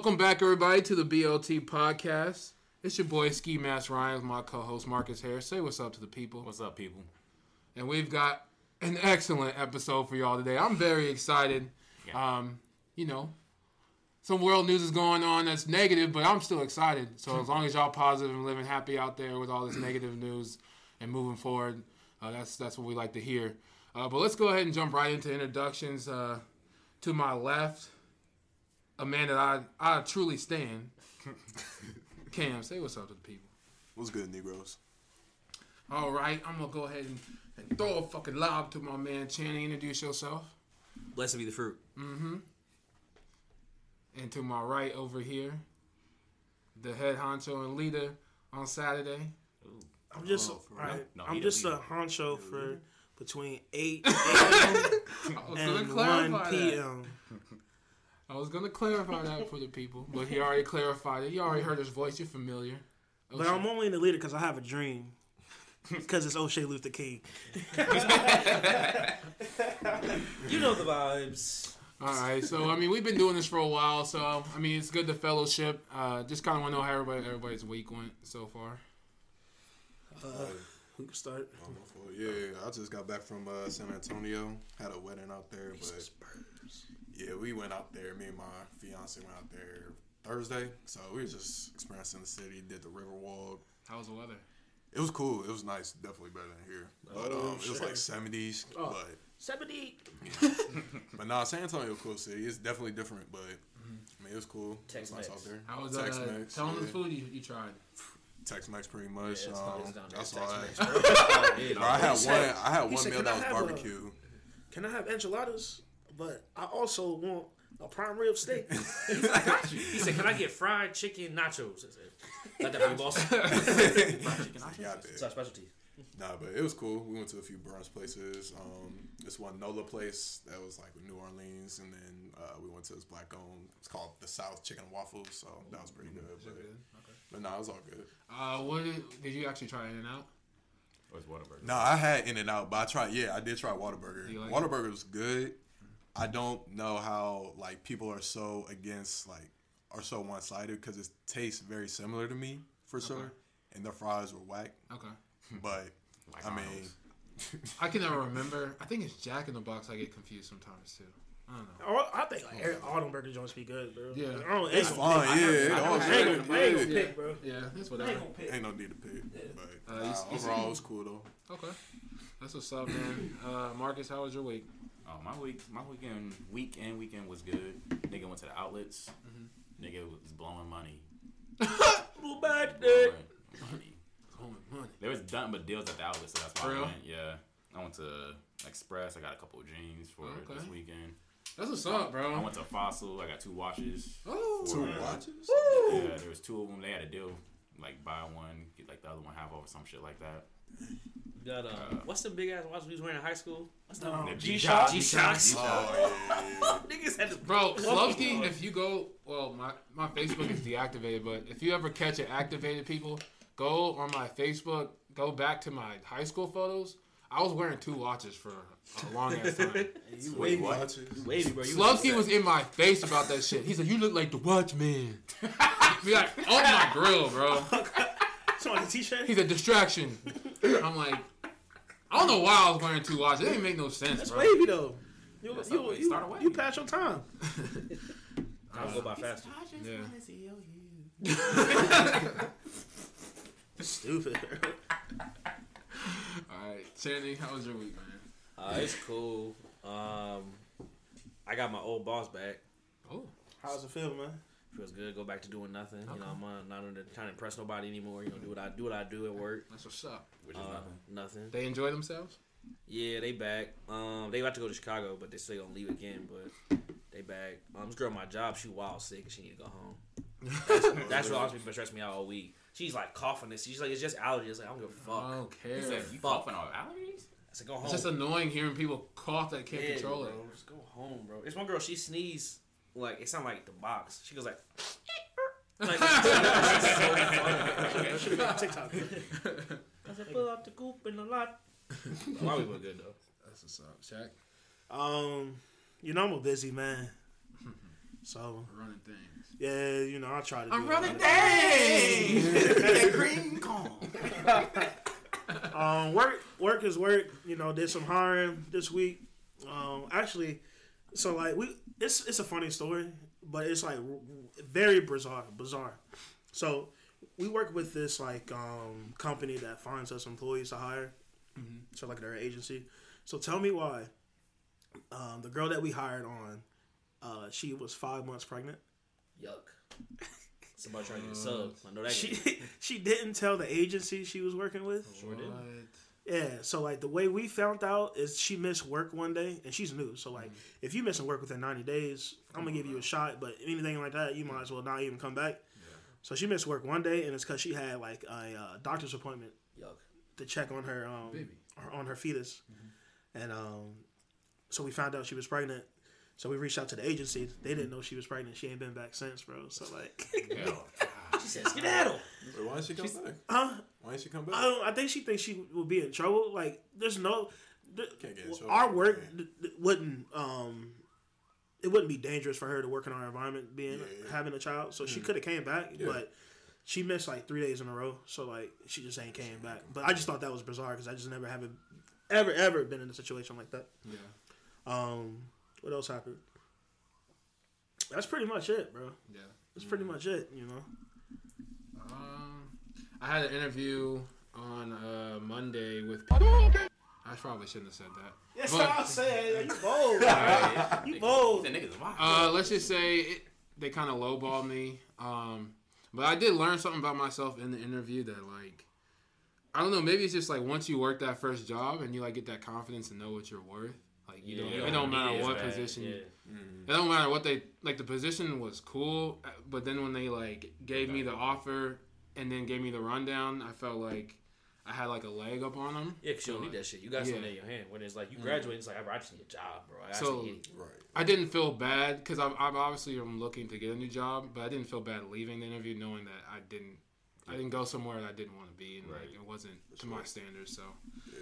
Welcome back, everybody, to the BLT podcast. It's your boy Ski Mask Ryan with my co-host Marcus Harris. Say what's up to the people. What's up, people? And we've got an excellent episode for y'all today. I'm very excited. Yeah. Um, you know, some world news is going on that's negative, but I'm still excited. So as long as y'all positive and living happy out there with all this negative news and moving forward, uh, that's that's what we like to hear. Uh, but let's go ahead and jump right into introductions. Uh, to my left, a man that I I truly stand. Cam, say what's up to the people. What's good, Negroes? All right, I'm gonna go ahead and, and throw a fucking lob to my man Channing. Introduce yourself. Blessed be the fruit. Mm-hmm. And to my right over here, the head honcho and leader on Saturday. Ooh. I'm just Oh, for right. No, I'm just a honcho for between eight a.m. And one p.m. I was gonna clarify that for the people, but he already clarified it. You already heard his voice. You're familiar. But I'm only in the leader because I have a dream. Because it's O'Shea Luther King. You know the vibes. All right, so I mean, we've been doing this for a while, so I mean, it's good to fellowship. Uh, just kind of want to know how everybody everybody's week went so far. Who can start? Oh. Yeah, yeah, I just got back from uh, San Antonio. Had a wedding out there, but Spurs. yeah, we went out there. Me and my fiance went out there Thursday, so we were just experiencing the city. Did the river walk. How was the weather? It was cool. It was nice. Definitely better than here. But Oh, um, it was like seventies. Oh. Seventy. But but nah, San Antonio, cool city. It's definitely different, but I mean, it was cool. It was Tex-Mex. nice out there. How was Tex uh, Mex? Tell them yeah. the food you, you tried. Tex Mex, pretty much. Yeah, um, it's that's all I. Tex-Mex. Yeah, I had He said- one. I had one said, meal that was have a- barbecue. Can I have enchiladas? But I also want a prime rib steak. He said, "Can I get fried chicken nachos?" I said, "Like that for you, boss." Fried chicken nachos? It's our specialty. Nah, but it was cool. We went to a few brunch places. Um, this one Nola place that was like New Orleans, and then uh, we went to this black owned. It's called the South Chicken and Waffles. So that was pretty good. But, Okay. but nah, it was all good. Uh, what did, did you actually try In and Out? Or it's Whataburger? Nah, I had In and Out, but I tried. Yeah, I did try Whataburger. You like Whataburger was good. I don't know how like people are so against like are so one sided because it tastes very similar to me for sure, and the fries were whack. Okay. But Like I mean, I can never remember. I think it's Jack in the Box. I get confused sometimes too. I don't know. Oh, I think like every- all them burger joints be good, bro. Yeah. I don't, it's ain't fine. Yeah, pick. it I all ain't gonna- I ain't gonna- I ain't good. gonna pick, bro. Yeah, that's I ain't gonna pick. Ain't no need to pick, but Uh, nah, you- you overall see- it was cool though. Okay. That's what's up, man. Uh, Marcus, how was your week? Oh, my week, my weekend, weekend, weekend was good. Nigga went to the outlets. Nigga was blowing money. Blue bag dick. Blowing money. Money. There was nothing but deals at the outlets, so that's why I went. Yeah, I went to Express. I got a couple of jeans for Okay. this weekend. That's what's up, bro. I went to Fossil. I got two watches. Oh, Two Yeah. watches. Yeah, there was two of them. They had a deal, like buy one get like the other one half off or some shit like that. You got uh, what's the big ass watch we was wearing in high school? What's the Um, The G-Shock. G-Shocks. Oh yeah. Niggas had to Bro, Slovsky, if you go, well, my, my Facebook is deactivated, but if you ever catch it activated, people, go on my Facebook, go back to my high school photos. I was wearing two watches for a long ass time. You wavy, what? Watches. wavy, bro. You Slovsky was in my face about that shit. He said, "You look like the Watchman." Be like, "Oh my grill, bro." Somebody t-shirt. He's a distraction. I'm like, I don't know why I was wearing two watches. It didn't make no sense, That's bro. wavy though. You, That's you, you, start a wave. you pass your time. I'll go by faster. Yeah. Stupid. All right, Channing, how was your week, man? Uh, it's cool. Um, I got my old boss back. Oh, How's it feel, man? Feels good. Go back to doing nothing. Okay. You know, I'm uh, not under trying to impress nobody anymore. You know, do what I do what I do at work. that's what's up. Which is Uh, nothing. nothing. They enjoy themselves. Yeah, they back. Um, they about to go to Chicago, but they still gonna leave again. But they back. Um, this girl at my job, she wild sick and she need to go home. That's, that's what always been stressing me out all week. She's like coughing this. She's like, it's just allergies. Like I don't give a fuck. I don't care. said, It's you fuck. coughing on allergies? I said, go home. It's just annoying hearing people cough that can't Yeah, control bro, it. Just go home, bro. It's one girl. She sneezed like it sounded like the box. She goes like. like That should be on TikTok. I said, pull out the coop in the lot. Why we were good though? That's what's up, Shaq. Um, you know I'm a busy man. So Running things. yeah, you know, I try to. I'm do a running things. that green corn. Um, work work is work. You know, did some hiring this week. Um, actually, so like we, it's it's a funny story, but it's like very bizarre. Bizarre. So we work with this like um company that finds us employees to hire. So like their agency. So tell me why. Um, the girl that we hired on, uh, she was five months pregnant. Yuck. Somebody trying to get a sub. I know that. She She, she didn't tell the agency she was working with. sure did. Yeah, so like the way we found out is she missed work one day, and she's new. So like, if you missing work within ninety days, I'm gonna give you a shot. But anything like that, you might as well not even come back. So she missed work one day, and it's because she had like a uh, doctor's appointment Yuck. to check on her um Baby. on her fetus, and um, so we found out she was pregnant. So we reached out to the agency. They didn't know she was pregnant. She ain't been back since, bro. So like, She said skedaddle. Wait, why didn't she come back? huh? Why didn't she come back? I don't. I think she thinks she would be in trouble. Like, there's no. th- Can't get in trouble our work that. th- th- wouldn't. Um, it wouldn't be dangerous for her to work in our environment, being Yeah, yeah. having a child. So she could have came back, Yeah. but she missed like three days in a row. So like, she just ain't came back. But I just thought that was bizarre because I just never have ever ever been in a situation like that. Yeah. Um, what else happened? That's pretty much it, bro. Yeah. That's pretty much it. You know. Um, I had an interview on uh, Monday with. I probably shouldn't have said that. Yes, But- I said you bold. Right. You bold. The niggas wild. Uh, let's just say it, they kind of lowballed me. Um, but I did learn something about myself in the interview that like, I don't know. Maybe it's just like once you work that first job and you like get that confidence and know what you're worth. Like you Yeah, don't, it don't matter what bad, position. Yeah. It don't matter what they like. The position was cool, uh, but then when they like gave me the offer and then gave me the rundown, I felt like I had like a leg up on them. Yeah, because you don't need that shit. You got Yeah. something in your hand. When it's like you graduate, it's like, I just need a job, bro. I So- actually Right. I didn't feel bad because I'm, I'm obviously I'm looking to get a new job, but I didn't feel bad leaving the interview knowing that I didn't I didn't go somewhere that I didn't want to be and like it wasn't to my standards. So Yeah.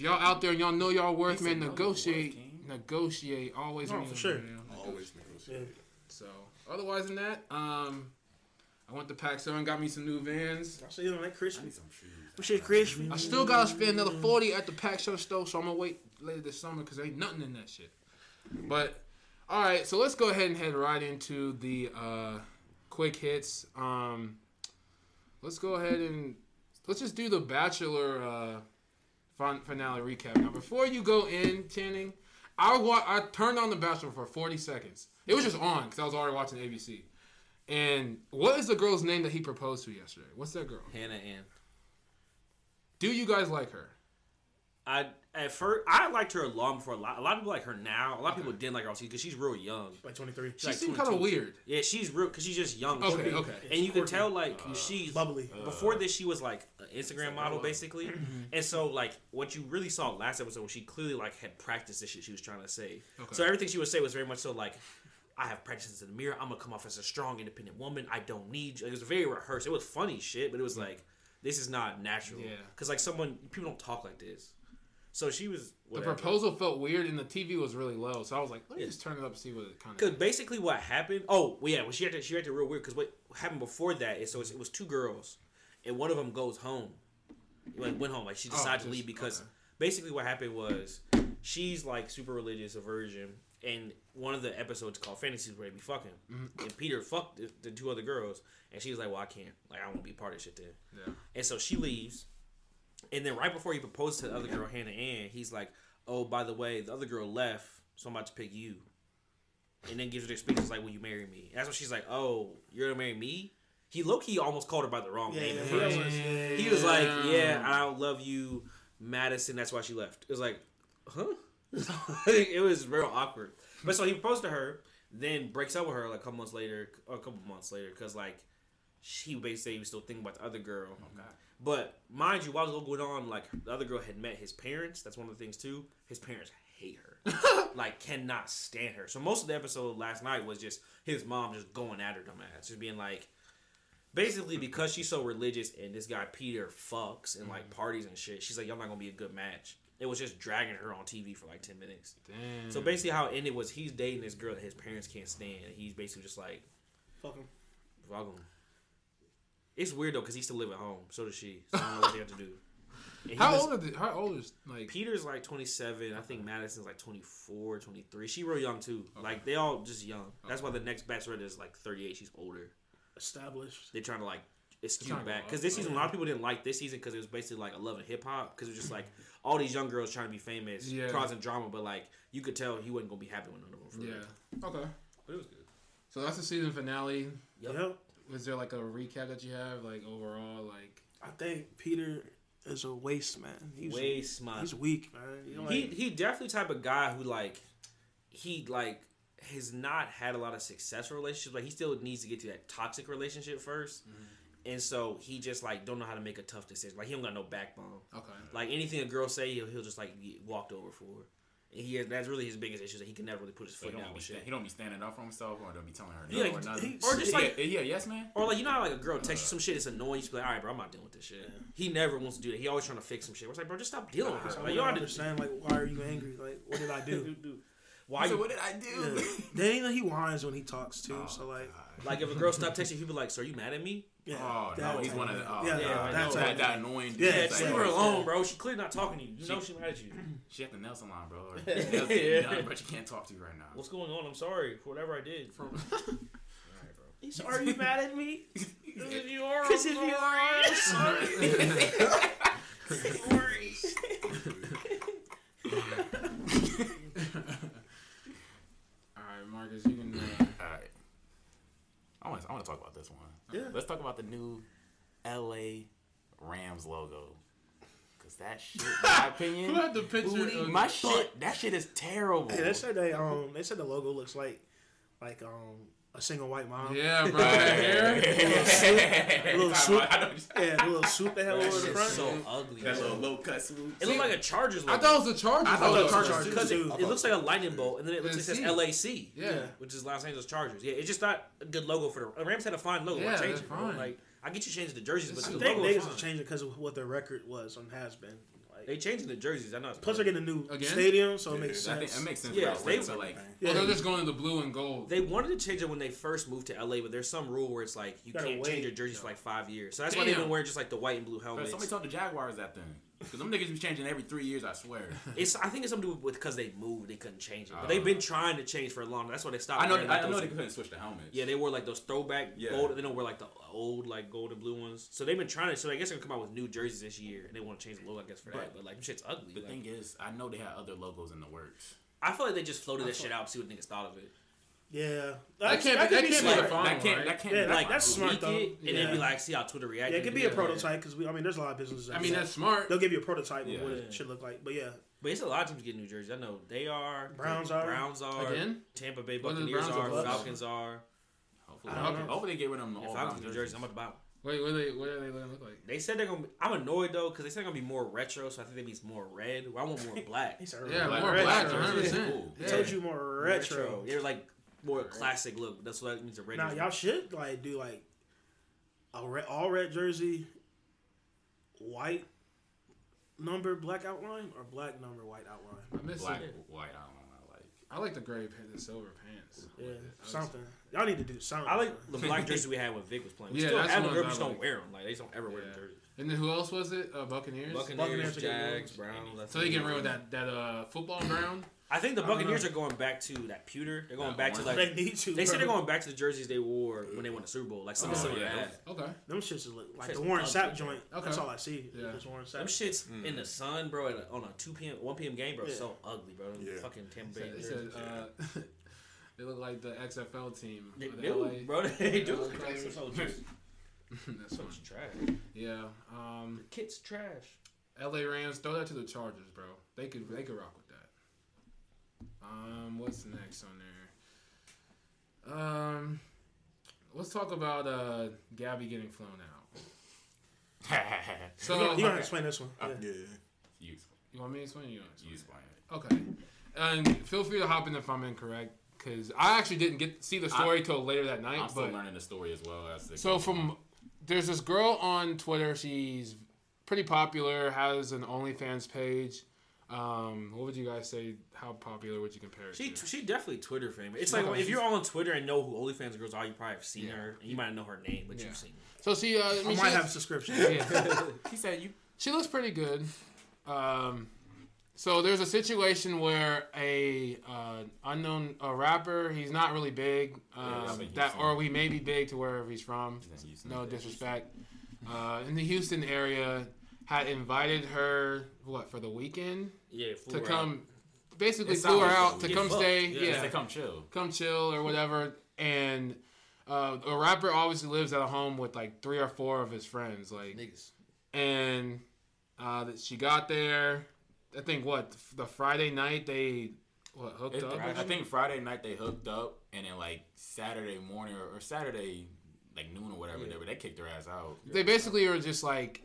If y'all out there and y'all know y'all worth, man, said know your negotiate, worth, negotiate, always. No, when for sure. you know, Always Yeah. negotiate. So otherwise than that, um, I went to Paxo and got me some new Vans. I see you on that I Christmas. need some shoes. Some shit crispy. I still gotta spend another forty at the Pack Show store, so I'm gonna wait later this summer because there ain't nothing in that shit. But all right, so let's go ahead and head right into the uh, quick hits. Um, let's go ahead and let's just do the Bachelor uh, fin- finale recap. Now, before you go in, Channing, I wa- I turned on the Bachelor for 40 seconds. It was just on because I was already watching ABC. And what is the girl's name that he proposed to yesterday? What's that girl? Hannah Ann. Do you guys like her? I at first I liked her long before a lot. A lot of people like her now. A lot of people didn't like her because she's real young. Like 23. She like seemed kind of weird. Yeah, she's real because she's just young. Okay, She- okay. And you can tell like uh, she's Bubbly. Uh, before this she was like an Instagram model basically, mm-hmm. and so like what you really saw last episode was she clearly like had practiced the shit she was trying to say. Okay. So everything she would say was very much so like. I have practiced in the mirror. I'm gonna come off as a strong, independent woman. I don't need. you." It was very rehearsed. It was funny shit, but it was like this is not natural. Yeah. Because like someone, people don't talk like this. So she was. The proposal felt weird, and the TV was really low. So I was like, let me Yeah. just turn it up and see what it kind of. Because basically what happened. Oh, well, yeah. Well, she acted. She acted real weird. Because what happened before that is so it was two girls, and one of them goes home. Like went home. Like she Oh, decided to leave because okay. basically what happened was she's like super religious, a virgin, and one of the episodes called Fantasies where they be fucking, Mm-hmm. and Peter fucked the, the two other girls, and she was like, "Well, I can't. Like, I won't be part of shit then." Yeah. And so she leaves. And then right before he proposed to the other girl, Hannah Ann, he's like, Oh, by the way, the other girl left, so I'm about to pick you. And then gives her the experience like, Will you marry me? That's when she's like, Oh, you're gonna marry me? He low key almost called her by the wrong Yeah, name at he first. He was like, Yeah, I don't love you, Madison, that's why she left. It was like, huh? it was real awkward. But so he proposed to her, then breaks up with her like a couple months later, or a couple months later, because like she basically was still thinking about the other girl. But mind you, while it was all going on, like the other girl had met his parents. That's one of the things too. His parents hate her, like cannot stand her. So most of the episode last night was just his mom just going at her dumbass, just being like, basically because she's so religious and this guy Peter fucks and like mm-hmm. parties and shit. She's like, y'all not gonna be a good match. It was just dragging her on TV for like ten minutes. Damn. So basically, how it ended was he's dating this girl that his parents can't stand. And he's basically just like, Fuck him. fuck him. It's weird though because he still live at home. So does she. So I don't know what they have to do. And he how was- old are the, how old is like Peter's like 27. I think Madison's like 24, 23. She real young too. Like they all just young. That's why the next bachelorette is like 38. She's older. Established. They're trying to like it's trying back because this season a lot of people didn't like this season because it was basically like a love and hip hop because it was just mm-hmm. like all these young girls trying to be famous, Yeah. causing drama, but like you could tell he wasn't gonna be happy with none of them. For yeah real. okay but it was good. so that's the season finale Yep. Yep. Was there like a recap that you have like overall like I think Peter is a waste man. He's Way smart. he's weak, man. You know, he like, he definitely type of guy who like he like has not had a lot of successful relationships. Like he still needs to get to that toxic relationship 1st mm-hmm. and so he just like don't know how to make a tough decision. Like he don't got no backbone. okay Like anything a girl say, he'll, he'll just like get walked over for. And he has, that's really his biggest issue that he can never really put his So he foot don't, down be shit. he don't be standing up for himself or don't be telling her Yeah, no or nothing. he- Or just Is like a- is he a yes man? Or like you know how like a girl texts you some shit, it's annoying. You just be like, all right, bro, I'm not dealing with this shit. He never wants to do that. He always trying to fix some shit. It's like, bro, just stop dealing with this. don't Like, you don't understand. Like, why are you angry? Like, what did I do? Why So what did I do? Yeah. Then you know he whines when he talks too. Oh, so like, God. like if a girl stop texting, he'd be like, so are you mad at me? Yeah. Oh no, he's one of of the. Oh, yeah, yeah, God. I that that, that annoying. dude. Yeah, Yeah, like, leave her alone, bro. She clearly not talking to you. You know She- she mad at you. She at the nail salon, bro. Or Yeah. done, but she can't talk to you right now. What's going on? I'm sorry for whatever I did. All right, bro. He's, are you mad at me? If you are, Because if you are, I'm sorry. all right Marcus you can uh, All right. I want. I want to talk about this one. Yeah. Let's talk about the new L.A. Rams logo. Cause that shit, in my who opinion, had the picture booty, of my shit, that shit is terrible. Hey, they said they um they said the logo looks like like um a single white mom. yeah bro here A little soup. I know- Yeah, the little soup they have That over the shit's front. so ugly. That little low cut swoop. It looked like a Chargers logo. I thought it was the Chargers I thought logo. it was the Chargers. because it, it looks like a lightning bolt, and then it looks like it says LAC. yeah which is Los Angeles Chargers. Yeah, it's just not a good logo for the uh, Rams. Had a fine logo. Yeah, Why change it? Fine. Like I get you changing the jerseys, but I the think logo is niggas fine. is changing because of what their record was and has been. Like, They changing the jerseys. I know. It's plus they're getting a new Again? stadium, so it Yeah, makes I think sense. it makes sense. Yeah, they- they, so like, Yeah. oh they're just going to the blue and gold They wanted to change it when they first moved to LA, but there's some rule where it's like you Gotta can't wait. change your jerseys for like five years. So that's why they've been wearing just like the white and blue Bro, helmets. somebody told the Jaguars that thing. Because them niggas be changing every three years, I swear. It's I think it's something to do with because they moved, they couldn't change it. But Uh. they've been trying to change for a long. Time. That's why they stopped. I know, I like, know those- they couldn't switch the helmets. Yeah, they wore like those throwback Yeah. gold. They don't wear like the old like gold and blue ones. So they've been trying to. So I guess they're gonna come out with new jerseys this year, and they want to change the logo. I guess for that, But but like shit's ugly. The like- thing is, I know they had other logos in the works. I feel like they just floated that shit out to see what niggas thought of it. Yeah, that can't be, could that can't be smart. the that can't. That can't. Yeah, be like, fine. that's smart, though. it, and then be like, see how Twitter reacts. Yeah, it could be Yeah. a prototype because we. I mean, there's a lot of businesses. I mean that. that's smart they'll give you a prototype Yeah. of what it should look like. But yeah, But it's a lot of teams getting New Jersey. I know they are. Browns are. Browns are. Again? Tampa Bay What are the Buccaneers are. Falcons are. Hopefully, I don't hopefully, they get rid of them If all I was New Jersey, I'm about to buy. 'em. wait what are they what are they going to look like They said they're gonna. Be, I'm annoyed though because they said they're gonna be more retro, so I think they be more red. Well, I want more black. Yeah retro. more Retro. black retro. 100 Yeah. percent Cool. He told you more retro. They're like more classic look. That's what that means. A red. Now jersey. y'all should like do like a red, all red jersey, white number black outline or black number white outline. I miss black, it. white. I don't know. I like. The gray pants, the silver pants. Yeah, with it. Was- something. Y'all need to do something. I like the black jersey we had when Vick was playing. We Yeah, still that's have the them, we just I don't like. wear them. Like they just don't ever wear Yeah. the jerseys. And then who else was it? Uh, Buccaneers. Buccaneers, Buccaneers Jags. Browns. So they it. getting rid of that that uh football brown. I think the Buccaneers are going back to that pewter. They're going back to orange. like they need to. They said they're going back to the jerseys they wore when they won the Super Bowl, like some Oh, similar yeah. had. Okay. Them shits is look like Shits the Warren ugly, Sapp joint. Okay. That's all I see. Yeah. Just Warren Them Sapp. shits in the sun, bro, at a, on a two p.m., one p.m. game, bro, Yeah. so ugly, bro. Them Yeah. Fucking Tampa Bay. They jerseys. said uh, they look like the XFL team. They the do, LA. bro. They do. Look like soldiers. That's So much trash. Yeah. Um, Kit's trash. LA Rams, throw that to the Chargers, bro. They could they could rock with that. Um, what's next on there? Um, let's talk about uh Gabby getting flown out. So You gonna, you gonna explain this one? Yeah. Yeah. you, you want me to explain? or You want to you explain? explain it. Okay. And feel free to hop in if I'm incorrect, because I actually didn't get see the story till later that night. I'm still learning the story as well as. it So from there's this girl on Twitter. She's pretty popular. Has an OnlyFans page. Um, what would you guys say? How popular would you compare it She to? she definitely Twitter famous. It's Yeah, like if you're all on Twitter and know who OnlyFans girls are, you probably have seen Yeah. her. You might not know her name, but Yeah. you've seen her. So she, uh, I I mean, might she, have a subscription. yeah. He said you. she looks pretty good. Um, so there's a situation where a uh, unknown a rapper, he's not really big, um, in that or we may be big to wherever he's from. He's. No disrespect. Uh, in the Houston area, had invited her what for the weekend Yeah, to her come. Basically, It flew her sounds out to come fucked. stay. Yeah, Yeah, Yeah. They come chill. come chill or whatever. And uh, a rapper obviously lives at a home with like three or four of his friends. Like, niggas. and uh, that she got there. I think what the Friday night they what hooked It- up. I think Friday night they hooked up, and then like Saturday morning or, or Saturday like noon or whatever, Yeah. they, they kicked their ass out. they basically were just like.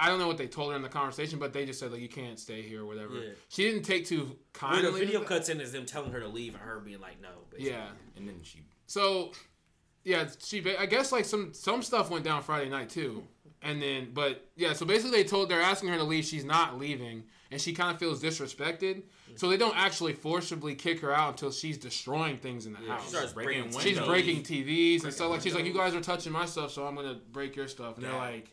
I don't know what they told her in the conversation, but they just said like you can't stay here or whatever. Yeah. She didn't take too Where kindly. the video cuts in is them telling her to leave and her being like, no. Basically. Yeah. And then she So, yeah, she. I guess like some some stuff went down Friday night too, and then but yeah. So basically, they told they're asking her to leave. She's not leaving, and she kind of feels disrespected. So they don't actually forcibly kick her out until she's destroying things in the Yeah, house. she starts breaking windows. She's breaking TVs and Breaking stuff. Like she's like, you guys are touching my stuff, so I'm gonna break your stuff. And they're like,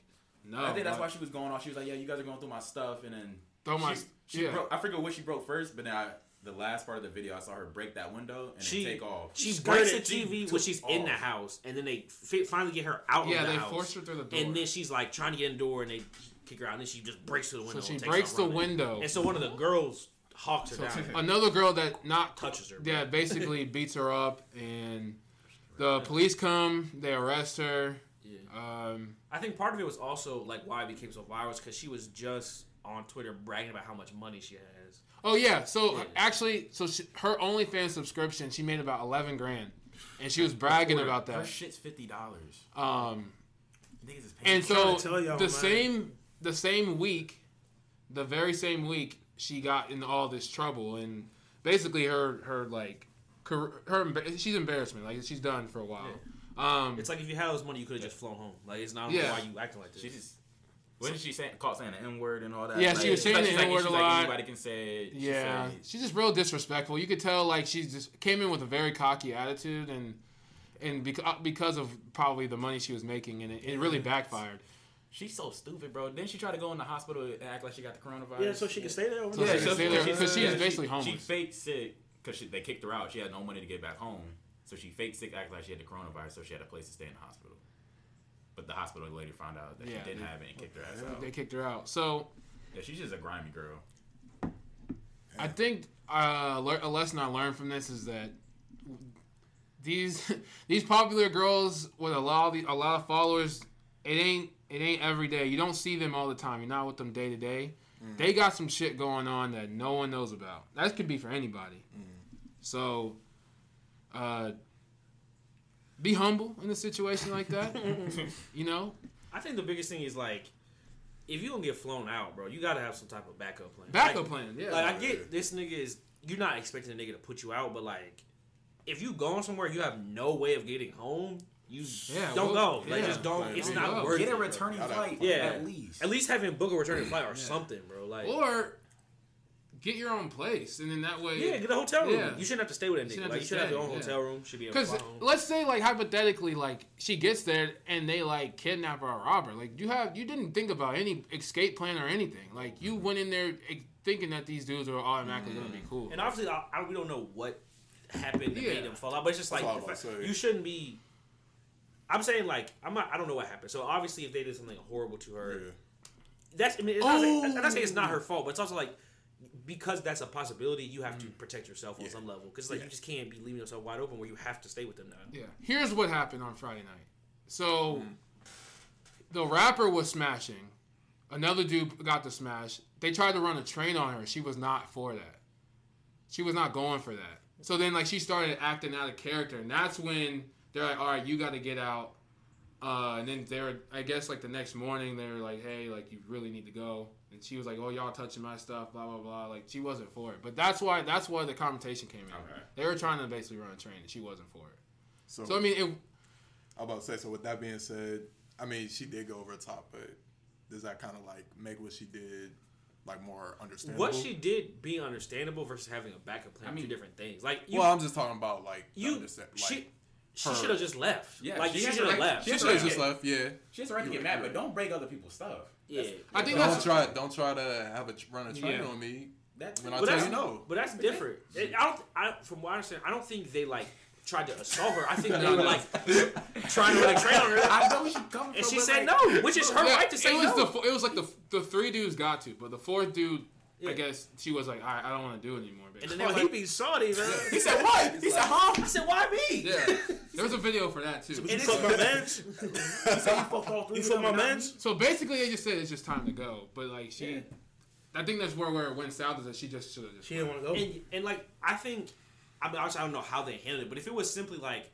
no. I think that's why she was going off. She was like, "Yeah, you guys are going through my stuff," and then Throw my- she, she yeah. broke. I forget what she broke first, but then I, the last part of the video, I saw her break that window and She- take off. She Skirted. breaks the TV when took she's in the house, and then they fi- finally get her out yeah, of the they house. forced her through the door. And then she's like trying to get in the door, and they kick her out, and then she just breaks through the window. so she and takes breaks the running. window. And so one of the girls hawks her So down. another girl that not Touches her, bro. Yeah, basically beats her up, and the police come. They arrest her. Yeah. Um, I think part of it was also like why it became so viral because she was just on Twitter bragging about how much money she has. oh yeah, so Yeah. actually, so she, her OnlyFans subscription, she made about eleven grand, and she was bragging about that. Her that. shit's fifty dollars. Um, Niggas is paying. and so to tell y'all, the man. same the same week, the very same week, she got in all this trouble, and basically her her like career, her she's embarrassment like she's done for a while. Um, It's like if you had all this money, you could have just flown home. Like it's not I don't know Yeah. why you acting like this. she just. Wasn't she saying, caught saying the N word and all that? Yeah, she was saying she's the like- N-word she's a like, lot. Anybody can say it. She Yeah, said- she's just real disrespectful. You could tell like she just came in with a very cocky attitude, and and because because of probably the money she was making, and it, it really backfired. She's so stupid, bro. Then she tried to go in the hospital and act like she got the coronavirus. Yeah, so she could stay there over So there. she can stay there, she's- 'cause she's yeah, basically she, homeless. She faked sick because they kicked her out. She had no money to get back home, so she faked sick, act like she had the coronavirus, so she had a place to stay in the hospital. But the hospital later found out that Yeah, she didn't they- have it and kicked her ass out. They kicked her out. So Yeah, she's just a grimy girl. I think uh, a lesson I learned from this is that these these popular girls with a lot of the, a lot of followers, it ain't it ain't every day. You don't see them all the time. You're not with them day to day. They got some shit going on that no one knows about. That could be for anybody. So, uh, be humble in a situation like that. you know, I think the biggest thing is like, if you gonna get flown out, bro, you gotta have some type of backup plan. backup Like- plan. Yeah, Like I get this nigga is you're not expecting a nigga to put you out, but like if you going somewhere you have no way of getting home, you Yeah, don't well, go. Like yeah. just don't. Plan It's B. not Go. worth Get it. a returning Gotta- flight, Yeah. at least. At least having book a returning flight or something, bro. Like or get your own place, and then that way, yeah, get a hotel room. Yeah. You shouldn't have to stay with a shouldn't nigga. Like you should have your own yeah. hotel room. Should be a Because let's say, like hypothetically, like she gets there and they like kidnap her or rob her. Like you have, you didn't think about any escape plan or anything. Like you went in there thinking that these dudes are automatically gonna be mm. cool. And obviously, I, I, we don't know what happened that Yeah. made them fall out, but it's just like what I was the about fact- you shouldn't be. I'm saying like I'm not. I don't know what happened. So obviously, if they did something horrible to her, Yeah. that's. I mean, it's not, saying, oh. I'm not saying it's not Oh. her fault, but it's also like because that's a possibility. You have to protect yourself on Yeah. some level because like Yeah. you just can't be leaving yourself wide open where you have to stay with them now. Yeah. Here's what happened on Friday night. So the rapper was smashing. Another dude got the smash. They tried to run a train on her. She was not for that. She was not going for that. So then like she started acting out of character, and that's when they're like, "All right, you got to get out." Uh, and then they're, I guess, like the next morning, they were like, "Hey, like you really need to go." And she was like, "Oh, y'all touching my stuff, blah blah blah." Like she wasn't for it. But that's why that's why the confrontation came in. Okay. They were trying to basically run a train, and she wasn't for it. So, So I mean, it, I was about to say. So with that being said, I mean she did go over the top, but does that kind of like make what she did like more understandable. What she did being understandable versus having a backup plan I are two mean- different things. Like you, well, I'm just talking about like you, understand, like, she, she should have just left. Yeah, like she she should have the right- left. she She should have just left. Yeah. She has the right to You're get mad, right. but don't break other people's stuff. Yeah, I think Don't that's- try. Don't try to have a run a train Yeah. on me That's when I But tell that's you no. But that's different. It- I don't. I, from what I understand, I don't think they like tried to assault her. I think they were like trying to run a train on her. I know where she's coming from. And she said like, no, which is her Yeah, right to say it was no. the fo- it was like the the three dudes got to, but the fourth dude, Yeah. I guess she was like, I, I don't want to do it anymore. and Basically. then they Oh, were he be salty, man. He said what? He said huh? I said, why me? Yeah, there was a video for that too. You And fuck my mans. He you fucked all three You of fuck my and mans. So basically, they just said it's just time to go. But like she, Yeah. I think that's where where it went south is that she just should have just. She didn't want to go. And and like I think, I mean, obviously I don't know how they handled it, but if it was simply like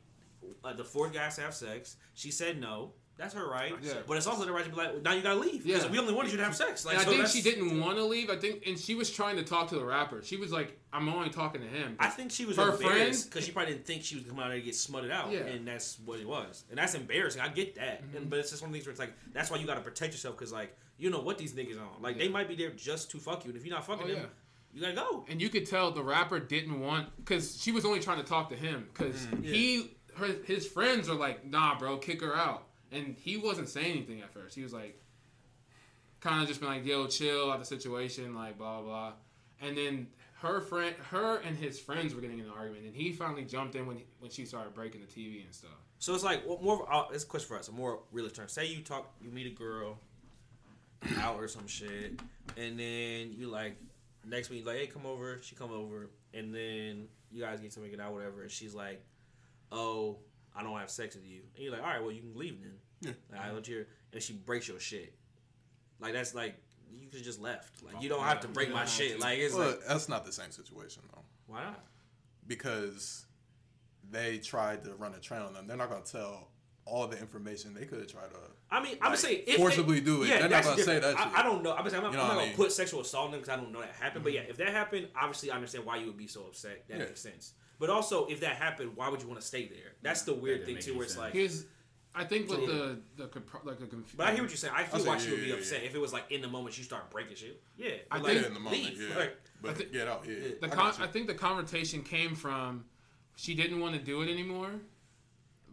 uh, the fourth guy has to have sex, she said no. That's her right. Yeah. But it's also the right to be like, now you gotta leave. Because Yeah. we only wanted you to have sex. Like, I think she didn't want to leave. I think, and she was trying to talk to the rapper. She was like, "I'm only talking to him." I think she was Her embarrassed friends- because she probably didn't think she was coming out there to get smutted out, Yeah. and that's what it was, and that's embarrassing. I get that, Mm-hmm. and but it's just one of these where it's like that's why you got to protect yourself because like you know what these niggas on, like they might be there just to fuck you, and if you're not fucking Oh, them, yeah. you gotta go. and you could tell the rapper didn't want because she was only trying to talk to him because Mm-hmm. he her, his friends are like nah bro kick her out and he wasn't saying anything at first he was like kind of just been like yo chill out the situation like blah blah and then her friend her and his friends were getting in an argument and he finally jumped in when he, when she started breaking the TV and stuff So it's like what more. Uh, it's a question for us. A more real term. Say you talk, you meet a girl out or some shit, and then you like next week like, hey, come over. She come over, and then you guys get to make it out, whatever. And she's like, oh, I don't have sex with you. And you're like, all right, well you can leave then. Yeah. Like, I let you. And she breaks your shit. Like that's like you could just left. Like you don't have to break my shit. Like it's Well, like that's not the same situation though, why not? because they tried to run a train on them. They're not gonna tell all the information. They could have tried to. I mean, I'm Like, saying if forcibly they, do it. Yeah, They're not that's gonna say different. that I, shit. I don't know. I'm, saying, I'm, You not- know I'm not gonna mean? put sexual assault on them because I don't know that happened. But mm-hmm. yeah, if that happened, obviously I understand why you would be so upset. That Yeah. makes sense. But also, if that happened, why would you want to stay there? That's the weird That thing too, any where it's sense. like. here's I think with Yeah. the the like a conf- But I hear what you're saying. I I feel like, why yeah, she would be yeah, upset yeah. if it was like in the moment she start breaking shit. Yeah, I but, think- like, in the moment, leave. yeah. Like, but I thi- get out, yeah. The I con- I think the conversation came from she didn't want to do it anymore,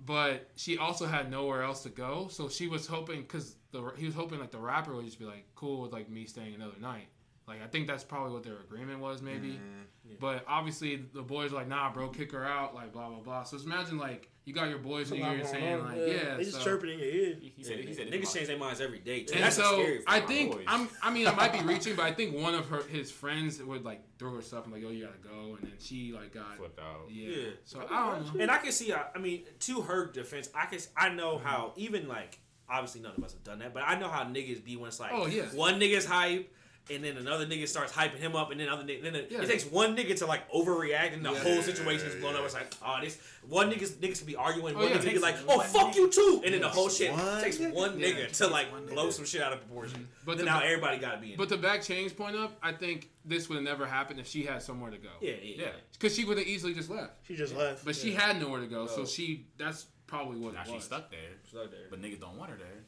but she also had nowhere else to go. So she was hoping because the he was hoping like the rapper would just be like cool with like me staying another night. Like I think that's probably what their agreement was maybe. Mm-hmm. But obviously the boys are like nah bro kick her out like blah blah blah. So just imagine like you got your boys in It's a your ear saying like yeah. they just so- chirping in your ear. He said, he said niggas change their minds every day. Too. and That's so scary. I think boys. I'm. I mean, I might be reaching, but I think one of her his friends would like throw her stuff and like, "Yo, you gotta go," and then she like got flipped out. yeah. Yeah. So I don't know. And I can see. I I mean, to her defense, I can. I know how even like obviously none of us have done that, but I know how niggas be when it's like Oh, yeah. one nigga's hype. And then another nigga starts hyping him up, and then other nigga, then it, Yeah. it takes one nigga to like overreact, and the Yeah. whole situation is blown up. It's like, oh, this one niggas niggas can be arguing, Oh, one yeah. nigga be like, oh, one fuck nigga. you too, and then the whole shit One takes one nigga takes to like one blow some shit out of proportion. Mm-hmm. But then the- now everybody got to be in. But it. to back change point up, I think this would have never happened if she had somewhere to go. yeah, yeah, yeah. Yeah. Because she would have easily just left. She just left. But she had nowhere to go, so she that's probably what Now it she's was. stuck there, Stuck there. but niggas don't want her there.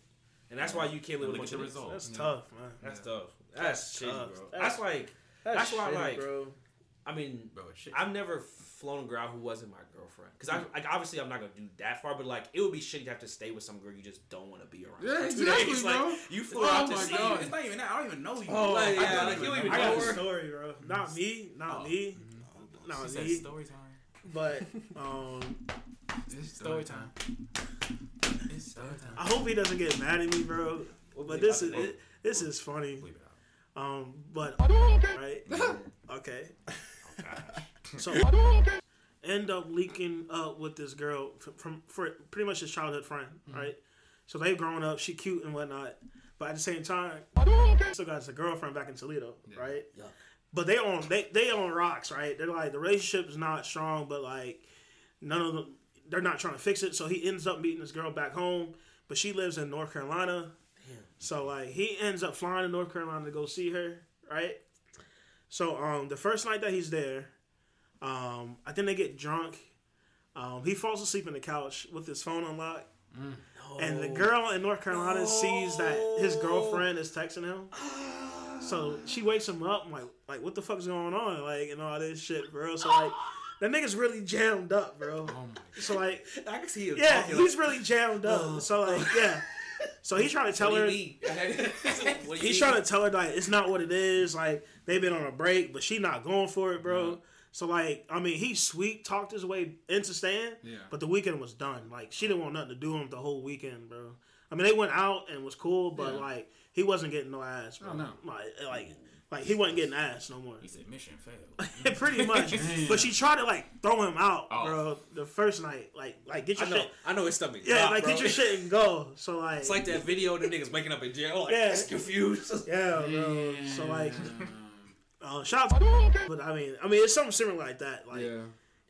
and that's why you can't live with a Look bunch at the results. results. That's mm-hmm. tough, man. That's tough. That's shitty, tough. bro. That's- That's like. That's, That's why, shitty, like, bro. I mean, Bro, shit. I've never flown a girl who wasn't my girlfriend. Because I, like, obviously, I'm not gonna do that far, but like, it would be shitty to have to stay with some girl you just don't want to be around. Yeah, for exactly, days. bro. Like, you flew Oh out to see. God. It's not even that. I don't even know you. Oh, Like, I yeah, got like, it. you don't I got know a story, bro. Not me, not Oh. me, She not said me. story time. But um, It's Story time. It's story time. I hope he doesn't get mad at me, bro. But this is it, this is funny. Bleep it out. Um, but right, okay. So end up leaking up with this girl from, from for pretty much his childhood friend, right? So they've grown up. She cute and whatnot, but at the same time, still got a girlfriend back in Toledo, right? Yeah. But they on they they on rocks, right? They're like the relationship is not strong, but like none of them they're not trying to fix it. So he ends up meeting this girl back home, but she lives in North Carolina. So like he ends up flying to North Carolina to go see her, right? So um the first night that he's there, um I think they get drunk. Um he falls asleep in the couch with his phone unlocked. And the girl in North Carolina sees that his girlfriend is texting him. So she wakes him up. I'm like, like what the fuck's going on? Like and all this shit, bro. So like. That nigga's really jammed up, bro. Oh my So like, I can see you. yeah, talking he's like, really jammed up. So like, yeah. So he's trying to tell her. do you need? What do you He's trying to tell her like it's not what it is. Like they've been on a break, but she not going for it, bro. So like, I mean, he sweet talked his way into staying, Yeah. but the weekend was done. Like she didn't want nothing to do with him the whole weekend, bro. I mean, they went out and was cool, but Yeah. like he wasn't getting no ass, bro. Oh, no. Like, like, like he wasn't getting ass no more. He said mission failed. Pretty much. but she tried to like throw him out, Oh. bro. The first night, like, like get I your know. shit. I know his stomach. Yeah, drop, like bro. get your shit and go. So like, It's like that video of the niggas waking up in jail. Like, Yeah. yeah, confused. yeah, bro. God. So like, uh, shout out to but I mean, I mean, it's something similar like that. Like, Yeah.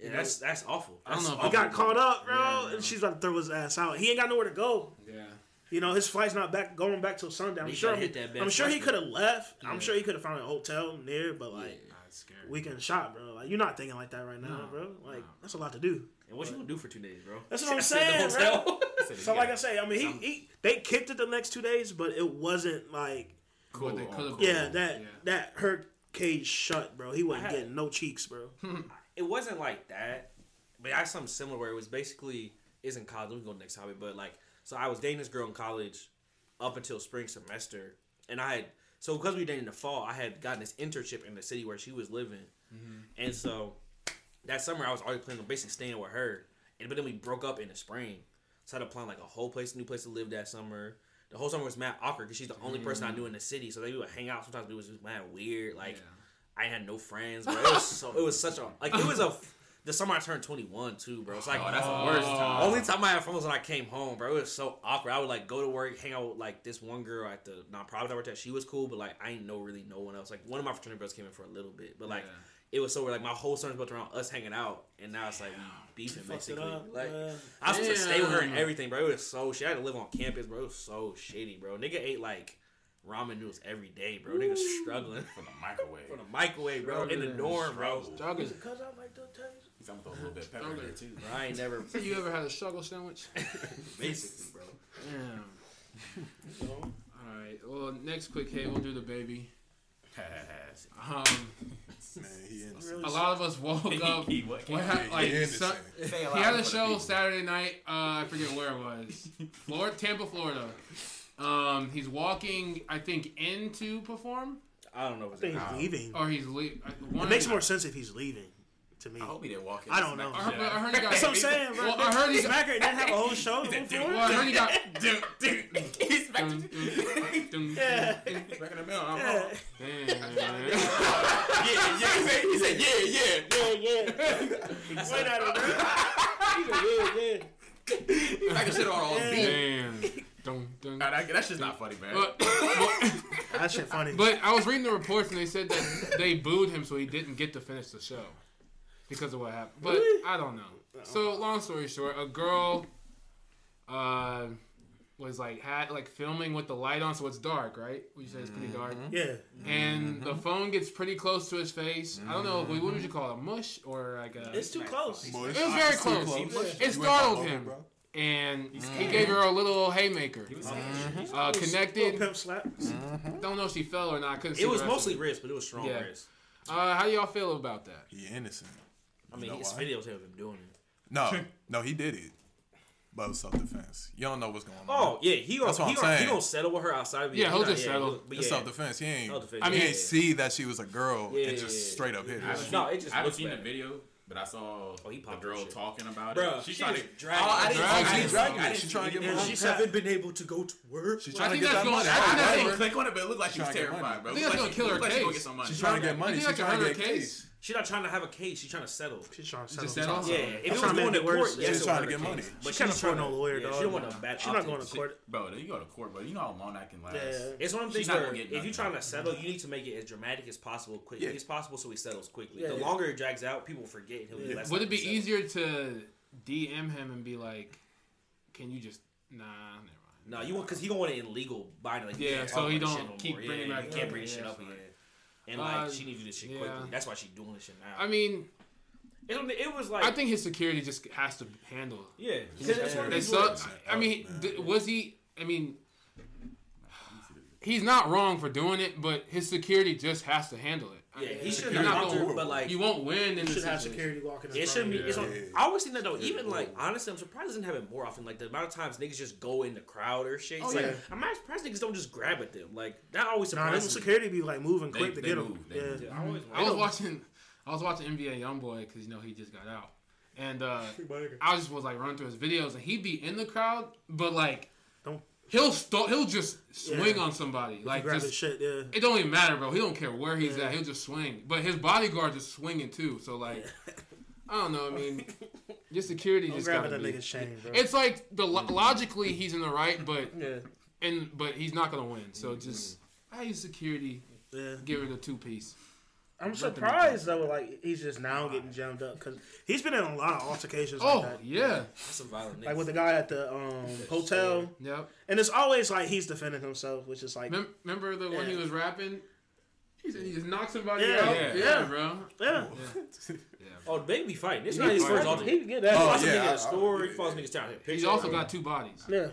Yeah, that's that's awful. I don't know if he awful. got caught up, bro, Yeah. and she's about to throw his ass out. He ain't got nowhere to go. Yeah. You know, his flight's not back going back till sundown. I'm He sure. gotta hit that I'm sure he could have left. I'm sure he could have found a hotel near, but like Nah, it's scary. weekend shot, bro. Like you're not thinking like that right now, No. bro. Like No. that's a lot to do. And what you gonna do for two days, bro? That's what I'm Sit in the saying, hotel? He said he So like I say, I mean, he, he they kicked it the next two days, but it wasn't like Cool. They Cool. yeah that Yeah. that hurt cage shut, bro. He wasn't had- getting no cheeks, bro. it wasn't like that, but I had something similar where it was basically isn't college. Let me go next topic, but like so I was dating this girl in college up until spring semester, and I had so because we dated in the fall, I had gotten this internship in the city where she was living, mm-hmm. and so that summer I was already planning on basically staying with her, and but then we broke up in the spring, so I had to plan like a whole place, new place to live that summer. The whole summer was mad awkward because she's the only person I knew in the city, so they would hang out. Sometimes it was just mad weird, like. Yeah. I had no friends, bro. It was so it was such a like it was a the summer I turned twenty one too, bro. It's like Oh, that's the oh. worst time. only time I had friends was when I came home, bro. It was so awkward. I would like go to work, hang out with like this one girl at the nonprofit I worked at. She was cool, but like I ain't know really no one else. Like one of my fraternity brothers came in for a little bit, but like Yeah. it was so weird. Like my whole summer's built around us hanging out, and now it's like we beefing Fucked basically. up. Like man. I was supposed to stay with her and everything, bro. It was so shit. I had to live on campus, bro. It was so shitty, bro. Nigga ate like ramen noodles every day, bro. Nigga struggling from the microwave. from the microwave, bro, in the dorm, bro. Struggle. Cause I like the taste. He's gonna throw a little bit of pepper in there too. Bro, I ain't never So you ever had a struggle sandwich? basically, bro. Damn. All right. Well, next quick hit, we'll do DaBaby. Um, Man, he innocent. a lot of us woke up. He what? What Yeah, hap- he like, so- he had a show people. Saturday night. Uh, I forget where it was. Florida, Tampa, Florida. Um, he's walking, I think, in to perform, I don't know if I think he's leaving. or he's leaving. It makes more sense if he's leaving. To me, I hope he didn't walk in. I don't know. I heard, I heard he got. that's what I'm saying, bro. Well, I heard he got. Smacker didn't have a whole show He said, Well, I heard he got. Dude, dude, he's back. In the middle. I'm Yeah. Yeah, yeah. He said, he said, yeah, yeah. Yeah, yeah. Explain that, bro. Yeah, yeah. He's back shit on all Yeah. beat. Damn. Dun, dun. Nah, that, that's just not funny, man. But, but, That shit funny. but I was reading the reports and they said that they booed him so he didn't get to finish the show because of what happened. But Really? I don't know. So long story short, a girl uh, was like had like filming with the light on, so it's dark, right? Would you say it's pretty dark? yeah. And the phone gets pretty close to his face. I don't know. What would you call it? A mush or like a? It's too close. Mush. It was very It's too close. It startled him. bro. and he gave her a little haymaker. Uh, Little connected. pimp slap. Don't know if she fell or not. Couldn't It was mostly wrist, but it was strong Yeah. wrist. Uh, how do y'all feel about that? He innocent. I You mean, know his why? videos have him doing it. No, no, he did it. But it was self defense. You don't know what's going on. Oh yeah, he gonna That's what he I'm gonna, he saying. gonna settle with her outside. But Yeah, he'll he not- just settle. he'll- But It's self defense. He ain't. Self-defense, I he mean- ain't see that she was a girl Yeah, and just yeah. straight up hit I her. haven't No, seen- it just I haven't looks seen bad. the video, but I saw Oh, he the popped girl that shit. talking about Bruh, it. She's she trying was to dragging Oh, I didn't, Dragging I didn't, Dragging I it. didn't She trying to get it. money. She's haven't been able to go to work. She's trying to think get that's that going- money. I think Right, that's I right. didn't click on it, but it looked like she Trying to get money. terrified, bro. I think that's gonna kill her looked like gonna case. get money. She's trying to get money. She's trying to get hurt her case. She's not trying to have a case. She's trying to settle. She's trying to Just settle. settle? Yeah, if it She's was going to it worse. court, She's yes, it trying to get her money. case. She But can't she's afford trying no to- lawyer, yeah, dog. She don't want a bad. She's not going to She- court. Bro, you go to court, bro. You know how long that can last. Yeah. It's one of them things where if you're trying to mm-hmm. settle, you need to make it as dramatic as possible, quickly Yeah. as possible, so he settles quickly. Yeah, the yeah. longer it drags out, people forget. and He'll be less Would it be easier to DM him and be like, "Can you just nah, never mind." No, you want because he don't want it in legal binding. Like, you Yeah, can't so he don't keep bringing yeah, back You can't bring this shit up again. Fine. And like, Uh, she needs to do this shit yeah. quickly. That's why she's doing this shit now. I mean, it, it was like, I think his security just has to handle. Yeah, yeah, 'cause it's one of They these suck. words. I mean, th- was he? I mean, he's not wrong for doing it, but his security just has to handle it. Yeah, he He's shouldn't not have gonna- but like You won't win in You should have situation. security walking. in It shouldn't be. of you. It's on, Yeah. I always think that though. Even like honestly, I'm surprised it doesn't happen more often. Like the amount of times niggas just go in the crowd or shit. It's Oh, like yeah. I'm not surprised niggas don't just grab at them. Like that always Nah, surprises me. security be like moving They- quick to they get him. move, they Yeah. move. Yeah, I always. I was watching, I was watching NBA YoungBoy because you know he just got out, and uh, I was just was like running through his videos, and he'd be in the crowd, but like, Don't- he'll st- he'll just swing Yeah. on somebody, like just shit. Yeah. it don't even matter, bro. He don't care where he's Yeah. at, he'll just swing. But his bodyguard just swinging too, so like, I don't know. I mean, your security Don't just grab gotta be. nigga's chain, bro. It's like the lo- mm-hmm. logically he's in the right, but yeah. and but he's not gonna win. So just mm-hmm. I use security, Yeah. give it a two piece. I'm surprised though, like he's just now getting jammed up because he's been in a lot of altercations Oh like that. yeah, That's some violent. Like with the guy at the um, hotel, yep. and it's always like he's defending himself, which is like, Mem- Remember the one he was rapping? He said he just knocked somebody Yeah, out. yeah. Yeah, Yeah. bro. yeah, Yeah. Oh, they be fighting. It's He not his first alter. he He can get that. Oh, follows yeah, niggas in I- a store. He follows niggas down here. He's also got two bodies. yeah,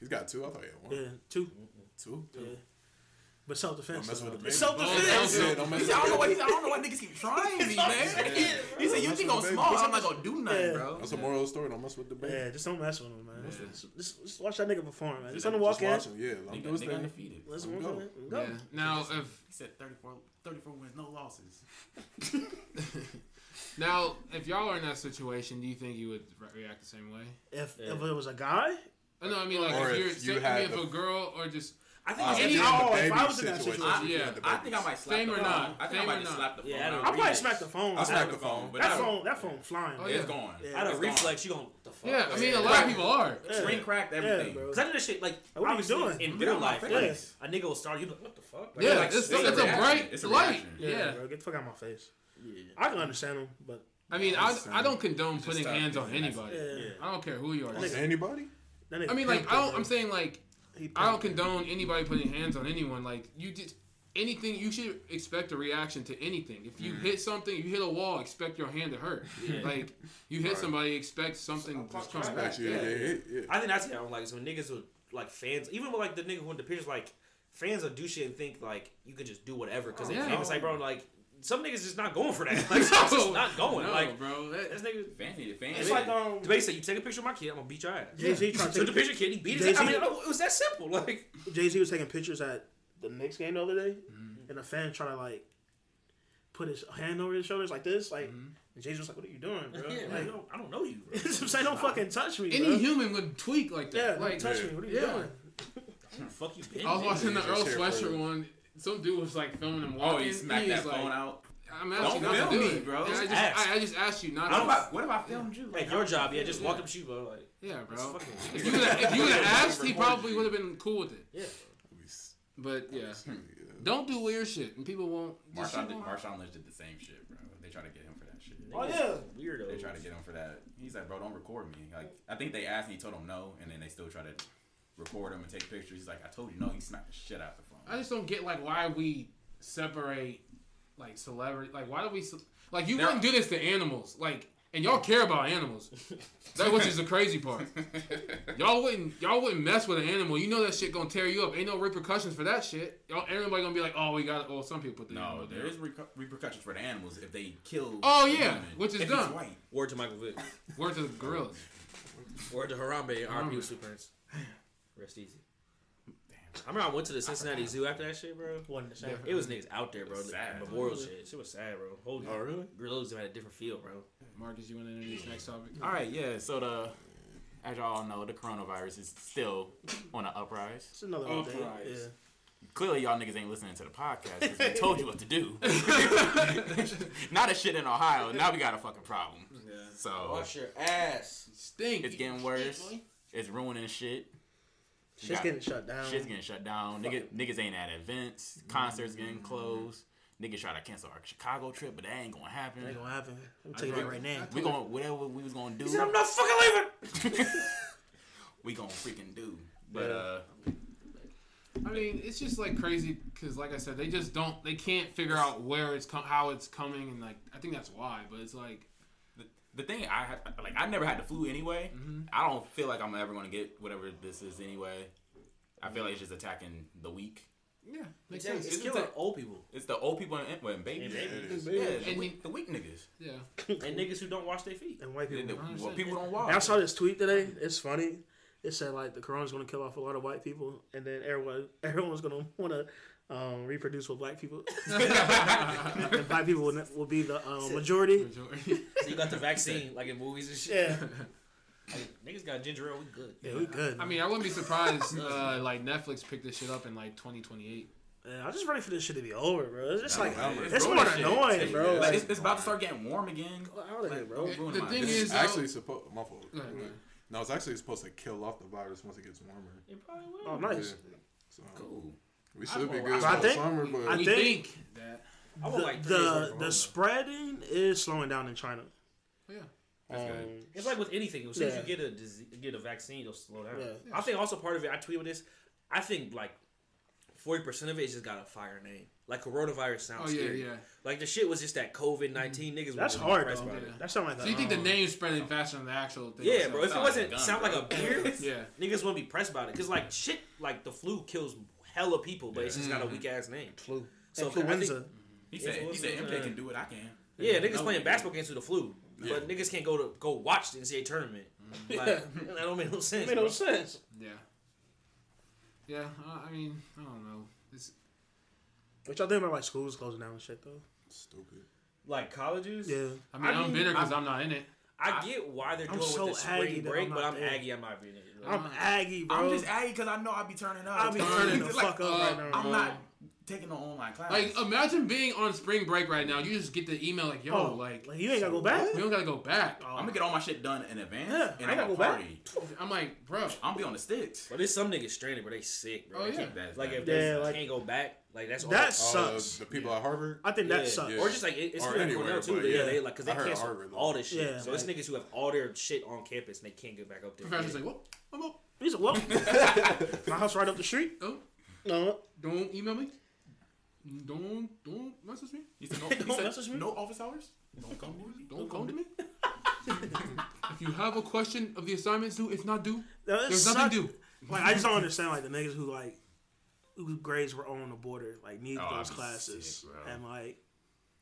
He's got two. I thought he had one. yeah, two, Two. yeah. But self defense. Don't mess with DaBaby. self Oh, defense. Yeah, don't mess He said, I don't know the why. baby. I don't know why niggas keep trying me, man. He said, "You think I'm small? I'm not gonna do nothing, Yeah. bro." That's a moral story. Don't mess with DaBaby. Yeah, just don't mess with him, man. Yeah. Just, just, just watch that nigga perform, man. Just Just let him walk in. watch him. Yeah, let him Nigga, do his nigga undefeated. Let's go. go. Go. Yeah. Now if He said 34, 34 wins, no losses. now if y'all are in that situation, do you think you would re- react the same way? If Yeah. if it was a guy, Oh, no, I mean like Or if if you're you say, had if a girl or just I think Uh, Any- if any. you're in the oh, if I was in that situation, situation, if you Yeah, I think I might slap Fame the or phone. not, I think fame I might just slap the phone. Yeah, I don't I'll probably smack the phone. I'll smack That, the phone. but that phone, that phone flying. Oh, bro. yeah. It's gone. Yeah. Out It's of gone. reflex, you gonna the fuck? yeah, I mean a Yeah. lot of people are. Yeah. Screen cracked everything. bro. Cause I did that shit like What are you doing? in real life? Like, a nigga will start you like what the fuck? Like, Yeah, like, it's, it's it's, a a bright It's a light. Yeah, Yeah. bro, get the fuck out of my face. yeah. I can understand him, but I mean, I, I don't condone putting hands on anybody. yeah, Yeah. I don't care who you are. Anybody? I mean, like I don't, I'm saying like He I don't condone anybody putting hands on anyone. Like you just anything you should expect a reaction to anything. If you hit something, you hit a wall, expect your hand to hurt. Like you hit Right. somebody, expect something to come back. Actually, yeah, yeah, yeah, yeah. I think that's it. I don't like so niggas would like fans, even with like the nigga who in the pictures, like fans will do shit and think like you can just do whatever because they oh, Yeah. famous. Like bro, like some niggas just not going for that. Like some just not going. No, like bro. That, this nigga. Fans need it. Fans It's like um, The base said, "You take a picture of my kid, I'm gonna beat your ass." Jay Z trying to Took take the picture, kid. He beat his ass. I Jay-Z mean, it was that simple. Like, Jay Z was taking pictures at the Knicks game the other day, Mm-hmm. and a fan trying to like put his hand over his shoulders like this, like. Mm-hmm. And Jay Z was like, "What are you doing, bro?" yeah, like, I, don't, I don't know you. Bro. say, "Don't fucking touch me." any bro. human would tweak like Yeah, that. don't like touch yeah. me. What are you Yeah. doing? Fuck you, bitch. I was watching the Earl here Sweatshirt one. Some dude was like filming him oh, walking. Oh, walking. he smacked He that was like, phone out. I'm asking Don't not to film do me, it, bro. Yeah, I Just just, ask. I, I just asked you not What to. if I, what if I filmed you? Like your job, yeah. Just walk up to you, bro. Like, Yeah, bro. If you would if you would have asked, he probably would have been cool with it. Yeah. But yeah, Yeah. don't do weird shit, and people won't. just Marshawn, shit did, Marshawn Lynch did the same shit, bro. They try to get him for that shit. Oh yeah. Weirdo. They try to get him for that. He's like, bro, don't record me. Like, I think they asked and he told him no, and then they still try to record him and take pictures. He's like, I told you no. He smacked the shit out the phone. I just don't get like why we separate like celebrity. Like why do we like you There- wouldn't do this to animals like. And y'all care about animals, that which is the crazy part. Y'all wouldn't, y'all wouldn't mess with an animal. You know that shit gonna tear you up. Ain't no repercussions for that shit. Y'all, everybody gonna be like, oh, we got. Oh, some people put the no, animal there down. is repercussions for the animals if they kill. Oh, yeah, human. which is if done. White. Word to Michael Vick. Word to the gorillas. Word to Harambe. RP Harambe. with Super Rest easy. I remember I went to the Cincinnati Zoo after that shit, bro. Wasn't the same. It was niggas out there, bro. It's sad. Memorial shit. Shit was sad, bro. Holy. Oh, really? Gorillas had a different feel, bro. Marcus, you want to introduce next topic? All right, yeah. So the, as y'all know, the coronavirus is still on an uprise. It's another update. Christ. Yeah. Clearly, y'all niggas ain't listening to the podcast because we told you what to do. Not a shit in Ohio. Now we got a fucking problem. So wash your ass. Stink. it's getting worse. It's ruining shit. You Shit's got- getting shut down. Shit's getting shut down. Nigga, niggas ain't at events. Concerts getting closed. Niggas try to cancel our Chicago trip, but that ain't gonna happen. Ain't gonna happen. I'm telling you right now. We gonna whatever we was gonna do. He said, I'm not fucking leaving. we gonna freaking do. But Yeah. uh, I mean, it's just like crazy because, like I said, they just don't. They can't figure out where it's com- how it's coming, and like I think that's why. But it's like the, the thing I had, like I never had the flu anyway. Mm-hmm. I don't feel like I'm ever gonna get whatever this is anyway. I feel like it's just attacking the weak. Yeah, makes It's, sense. it's It's killing like- old people It's the old people and, and babies. And Yeah, babies. is. Yeah, the And weak, the weak niggas. Yeah. and niggas who don't wash their feet. And white The- people. the- well, people don't And walk. I saw this tweet today. It's funny. It said like the corona's going to kill off a lot of white people, and then everyone everyone's going to want to um, reproduce with black people. and black people will, will be the um, majority. So you got the vaccine like in movies and shit. Yeah, Like, niggas got ginger ale, we good. yeah, we good. I mean, I wouldn't be surprised uh, like Netflix picked this shit up in like 2028. Yeah, I'm just ready for this shit to be over, bro. It's just Yeah, like I'm it's more this shit. annoying, bro. Like, Like, it's, it's about to start getting warm again. out of here, bro. Don't The thing This is, is actually supposed. My fault. Go ahead. No, it's actually supposed to kill off the virus once it gets warmer. It probably will. Oh, nice. Yeah. So cool. We should be good I for think- summer, but I think- think, that. The like three days worth the, the spreading is slowing down in China. Yeah. Um. It's like with anything. As soon as you get a disease, get a vaccine, it'll slow down. Yeah. I think also part of it. I tweeted this. I think like forty percent of it is just got a fire name. Like coronavirus sounds Oh yeah, scary. yeah. Like the shit was just that COVID nineteen niggas. That's were hard depressed though. about Yeah. it. That sound like So you think the um, name's spreading faster than the actual thing? Yeah, bro. If it wasn't like gun, sound like a beer, Yeah. niggas wouldn't be pressed about it. Cause like shit, like the flu kills hella people, but it's just got a weak ass name. flu? So influenza. I think- He said, he said, Influenza, MJ uh, can do it. I can. yeah, niggas No, playing we- basketball games with the flu, Yeah. but niggas can't go to go watch the NCAA tournament. Like that don't make no sense. made no bro. sense. Yeah. Yeah, uh, I mean, I don't know. It's, What y'all think about like schools closing down and shit though? stupid. Like colleges, Yeah. I mean, I I am mean, bitter because I- I'm not in it. I get why they're I'm doing so with the spring that break, I'm but I'm there. Aggie. I'm not being it. I'm Aggie, bro. I'm just Aggie because I know I'll be turning up. I'll be turning the fuck up right now. I'm not taking no online class. Like, imagine being on spring break right now. You just get the email like, "Yo, Oh, like, like you ain't gotta go back. we don't gotta go back." Oh. I'm gonna get all my shit done in advance, Yeah, and I I'm gotta gonna go back. I'm like, bro, I'm gonna be on the sticks. But there's some niggas stranded, but they sick, bro. Oh, They yeah. can't- That's like bad. if they Yeah, like- can't go back, like that's all. That Uh, sucks. the people at Harvard. I think yeah. that sucks. Or just like it, it's Or for anywhere, too. but They, yeah, yeah. they like because they I heard cancel Harvard, all this shit. Yeah, so it's niggas who have all their shit on campus and they can't get back up there. professor's like, "Well, I'm up. He's like, well, my house right up the street. Oh, No, don't email me. Don't don't message me. He said, no, Don't he said, message me. no office hours. Don't come to me. Don't come to me. if you have a question of the assignments due, it's not due, No, there's suck- nothing due. Like I just don't understand like the niggas who like whose grades were on the border like need Oh, those I'd classes sick, bro. and like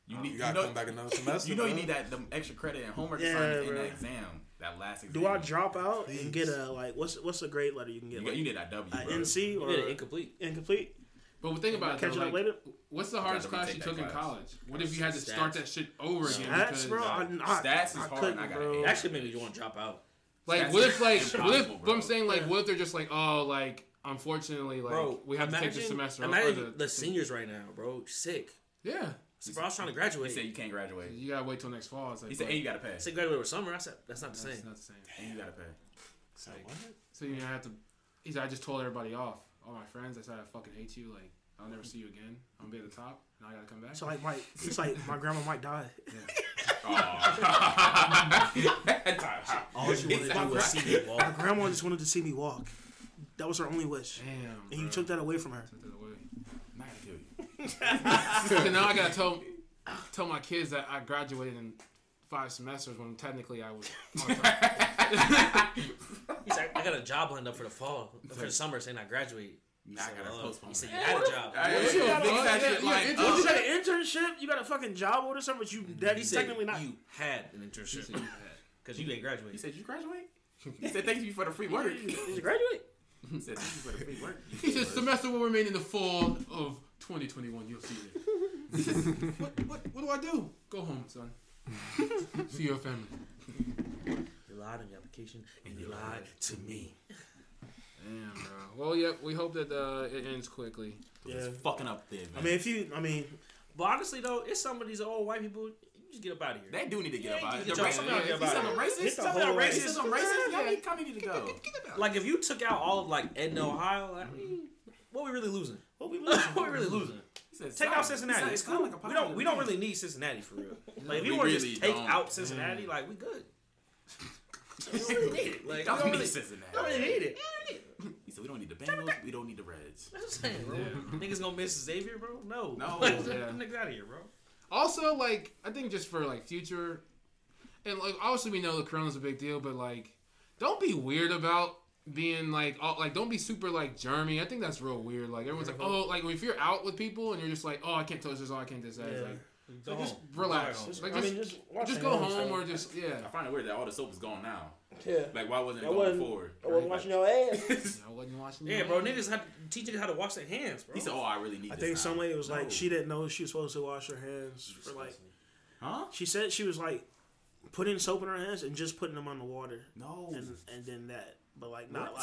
You oh, You need. You, gotta know, come back another semester. you know you man. need that them extra credit and homework Yeah, assignments in bro. that exam. That last exam. do I drop out Please. and get a like what's what's the grade letter you can You, get got, like you need that W. a bro. NC You or did it incomplete. incomplete? But think about it. Catch Though, it up like, later. what's the hardest class you took that in college? What if you had to start that shit over again? That's because, bro. I, I, Stats is I hard, I got bro. an It actually made me want to drop out. Like, That's what if, like, what if, bro. but I'm saying, like, Yeah. what if they're just like, oh, like, unfortunately, like, Bro, we have to take the semester. Imagine or the, seniors right now, bro. Sick. yeah. So, bro, I was trying to graduate. He said you can't graduate. You gotta wait till next fall. It's like, He said, bro, and you gotta pay. I said graduate over summer. I said that's not the that's same. not the same. And you gotta pay. So what? So you have to. He said, I just told everybody off. All my friends, I said, I fucking hate you. Like, I'll never see you again. I'm gonna be at the top. and I gotta come back. So like my it's like my grandma might die. All she wanted to do was see me walk. My grandma just wanted to see me walk. That was her only wish, Damn. and you bro. took that away from her. Took that away. Not gonna kill you. So now I gotta tell tell my kids that I graduated in five semesters when technically I was. on time. He said I got a job lined up for the fall, for the summer, saying I graduate. Now I gotta Uh, postpone. He said you had a job. Hey, you gotta bro? fix that Yeah, shit yeah, like it- Oh, up. you got an internship? You got a fucking job or something? But you that He you technically not. you had an internship because you didn't He said, "You graduate?" He said, "Thank you for the free work." Did you graduate? He said, "Thank you for the free work." He said semester will remain in the fall of 2021. You'll see it. What, what, what do I do? Go home, son. See your family. You lied on your application and you lied to me. Damn, bro. Well, yeah, we hope that uh, it ends quickly. Yeah. It's fucking up there, man. I mean, if you, I mean, But honestly though, it's some of these old white people. You just get up out of here. they do need to get Yeah, up out. of here. your racist, fucking out you about said it. I'm racist. Some of y'all racist. Some racist. Y'all need, y'all need to go. Like if you took out all of like Edna, Ohio, I mean, what we really losing? what we losing? what we really losing? He said, Take "Sound- out Cincinnati. he It's said, "Sound cool. like a we don't. We of don't really need Cincinnati for real. Like if you want to really just take don't. out Cincinnati, like we good. we don't really need it. Like we Y'all don't need really, Cincinnati. don't really need it. He said, "We don't need the Bengals. We don't need the Reds." That's what I'm saying, bro. Niggas gonna miss Xavier, bro? No. No. Like, Yeah. Get niggas out of here, bro. Also, like, I think just for like future, and like obviously we know the corona's a big deal, but like, don't be weird about being like, oh, like don't be super like germy. I think that's real weird. Like everyone's like, oh, like if you're out with people and you're just like, oh, I can't touch this, oh, I can't do that. It's Yeah. like, Go like, just relax. Just- Like I just, mean, just wash just go hands, home so- or just yeah. I find it weird that all the soap is gone now. Yeah. Like, why wasn't it I going wasn't, before? I wasn't washing your ass. I wasn't watching. Yeah, bro. Niggas had to teach niggas how to wash their hands, bro. He said, "Oh, I really need." I this think now. some lady was like, she didn't know she was supposed to wash her hands for like. huh? She said she was like putting soap in her hands and just putting them on the water, No. and and then that, but like not What?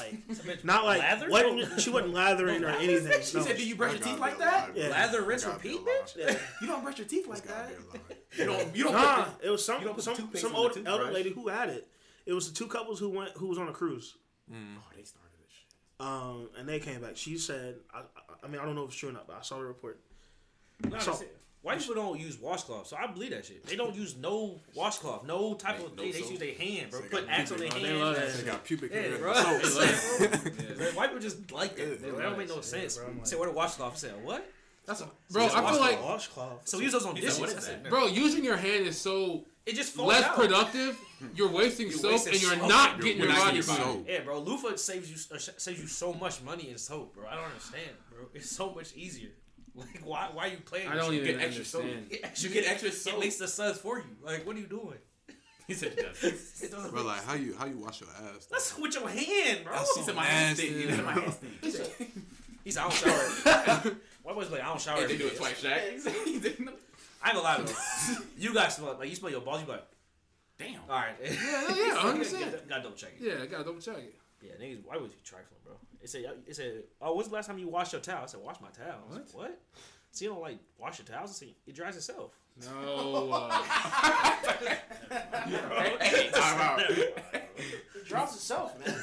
like not like lather? wasn't, she wasn't lathering or anything. She no. said, "Do you brush your teeth like that? lie. Yeah. Lather, rinse, gotta repeat, bitch. Yeah. You don't brush your teeth like That's gotta that. be a lie. You don't. You don't. Nah, put it was some you some some old elder lady who had it. It was the two couples who went who was on a cruise. the, oh, they started this shit. Um, and they came back. She said, I, I, I mean, I don't know if it's true or not, but I saw the report. Nah, So- that's it. White people don't use washcloth, so I believe that shit. They don't use no washcloth, no type Like, of. no they, they soap. use their hand, bro. They Put got axe on their pubic- hand. they love that They got pubic Yeah, hair. bro. So- It's like, bro, Yeah. White people just like that. They, Yeah, they don't make no yeah, sense. bro, like- Say where the washcloth? I said what? That's a, bro. I feel like washcloth. So we use those on He said, dishes. what is said, that? bro, using your hand is so It just falls less out. productive. You're wasting You're soap wasting and you're soap. not You're getting your body your soap. Yeah, bro. Loofah saves you uh, saves you so much money in soap, bro. I don't understand, bro. It's so much easier. Like, why why are you playing? I with don't shit? even get extra soap. understand. Get extra- You get extra It soap. makes the suds for you. Like, what are you doing? He said, it does. It doesn't. Bro, like how you how you wash your ass? That's with your hand, bro. That's He said, "My ass nasty. stink." He said, "My hands stink." He said, he said, I don't shower. White boys like, I don't shower. Hey, every they do it twice, Shaq. He. I ain't gonna lie though. you guys smell like you smell your balls. You be like, Damn. all right. Yeah, yeah, You 100%. gotta- gotta double check it. Yeah, I gotta double check it. Yeah, niggas, why would you trifling, bro? It said, it said, oh, when's the last time you washed your towel? I said, wash my towel. I said, what? So you don't like wash your towels? I said, it dries itself. No. Uh, Hey, time out. It dries itself, man.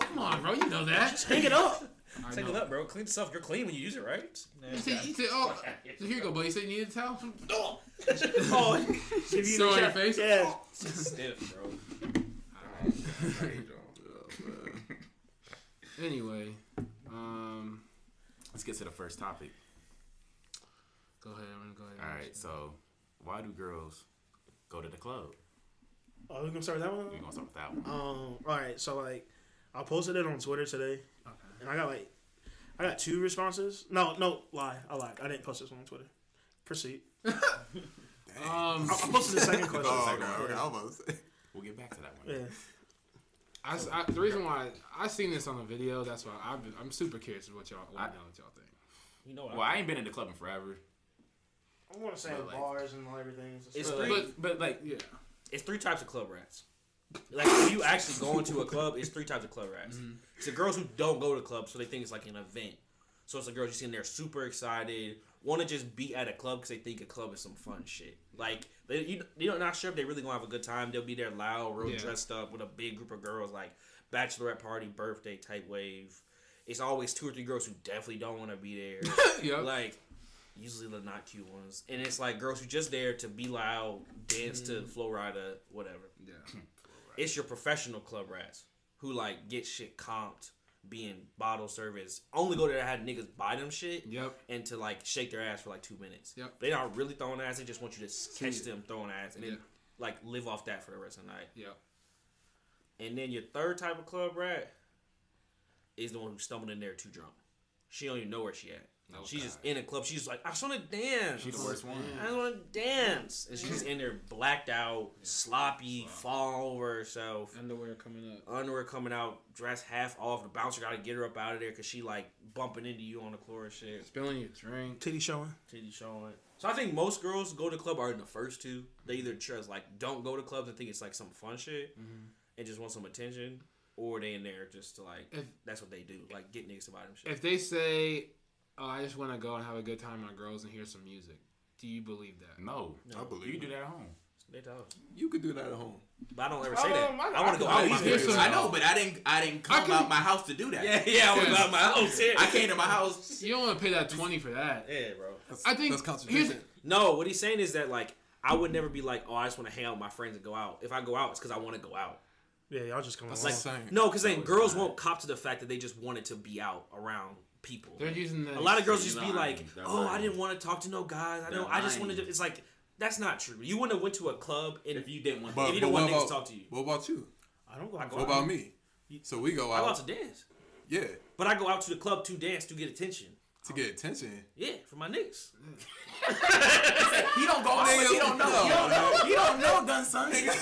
come on, bro. You know that. Just hang it up. I Take know. it up, bro. Clean yourself. You're clean when you use it, right? You said, you said, oh, so here you go, buddy. You said you need a towel? Oh, give you Throw the in your face? Yeah. Stiff, bro. Anyway, um, Let's get to the first topic. go ahead. I'm gonna go ahead. All right. So, why do girls go to the club? Oh, we gonna start with that one. We're gonna start with that one. Um. All right. So like, I posted it on Twitter today, Okay. and I got like, I got two responses. No, no, lie. I lied. I didn't post this one on Twitter. Proceed. Um, I, I posted the second question. Oh, okay, okay. I was about to say. We'll get back to that one. Yeah. I, s- I- the reason why I seen this on the video, that's why I've been, I'm super curious of what y'all, what, I- know what y'all think. You know what? Well, I ain't been in the club in forever. I want to say But, like- bars and all everything. It's But, three- like, but like, Yeah. it's three types of club rats. Like if you actually go into a club, it's three types of club rats. Mm-hmm. It's the girls who don't go to clubs, so they think it's like an event. So it's the girls you see in there super excited, want to just be at a club because they think a club is some fun shit. Like they, you, you're not sure if they really gonna have a good time. They'll be there loud, real Yeah. dressed up with a big group of girls, like bachelorette party, birthday type wave. It's always two or three girls who definitely don't want to be there. Yep. like usually the not cute ones, and it's like girls who just there to be loud, dance to mm. Flo Rida, whatever. yeah. It's your professional club rats who like get shit comped, being bottle service, only go there to have niggas buy them shit. Yep. And to like shake their ass for like two minutes. Yep. They not really throwing ass. They just want you to catch them throwing ass and Yeah. then like live off that for the rest of the night. Yep. And then your third type of club rat is the one who stumbled in there too drunk. She don't even know where she at. Oh, she's God. just in a club. She's like, I just want to dance. she the worst one. I just want to dance. And she's in there blacked out, sloppy, fall over herself, Underwear coming up. underwear coming out, dress half off. The bouncer got to get her up out of there because she like bumping into you on the floor and shit. Spilling your drink. Titty showing. Titty showing. So I think most girls go to club are in the first two. They either just like don't go to clubs and think it's like some fun shit mm-hmm. and just want some attention, or they in there just to like If- that's what they do, like get niggas to buy them shit. If they say, "Oh, I just want to go and have a good time with my girls and hear some music," do you believe that? No, I believe you can do that at home. They tell us. You could do that at home. But I don't ever say that. Um, I- I, want to go I- out. my Here's I know, but I didn't. I didn't come can- out my house to do that. Yeah, yeah, I want to out my house. Yeah, I came to my house. You don't want to pay that twenty for that. yeah, bro. That's, I think that's here's contradiction. No, what he's saying is that like I would never be like, oh, I just want to hang out with my friends and go out. If I go out, it's because I want to go out. Yeah, y'all just come That's along. like saying. No, because then girls not. won't cop to the fact that they just wanted to be out around people. they're using the a lot of girls just be like, They're "Oh, I didn't want to talk to no guys. I They're don't. I just wanted to." It's like that's not true. You wouldn't have went to a club and If you didn't want, If you don't what want niggas about- to talk to you. What about you? I don't go I out. go What about me? So we go I go out out, to dance, yeah, but I go out to the club to dance to get attention. to get attention. Yeah, for my niggas. He don't go out, but he don't know. No, He don't know. man. He don't know, done son. he said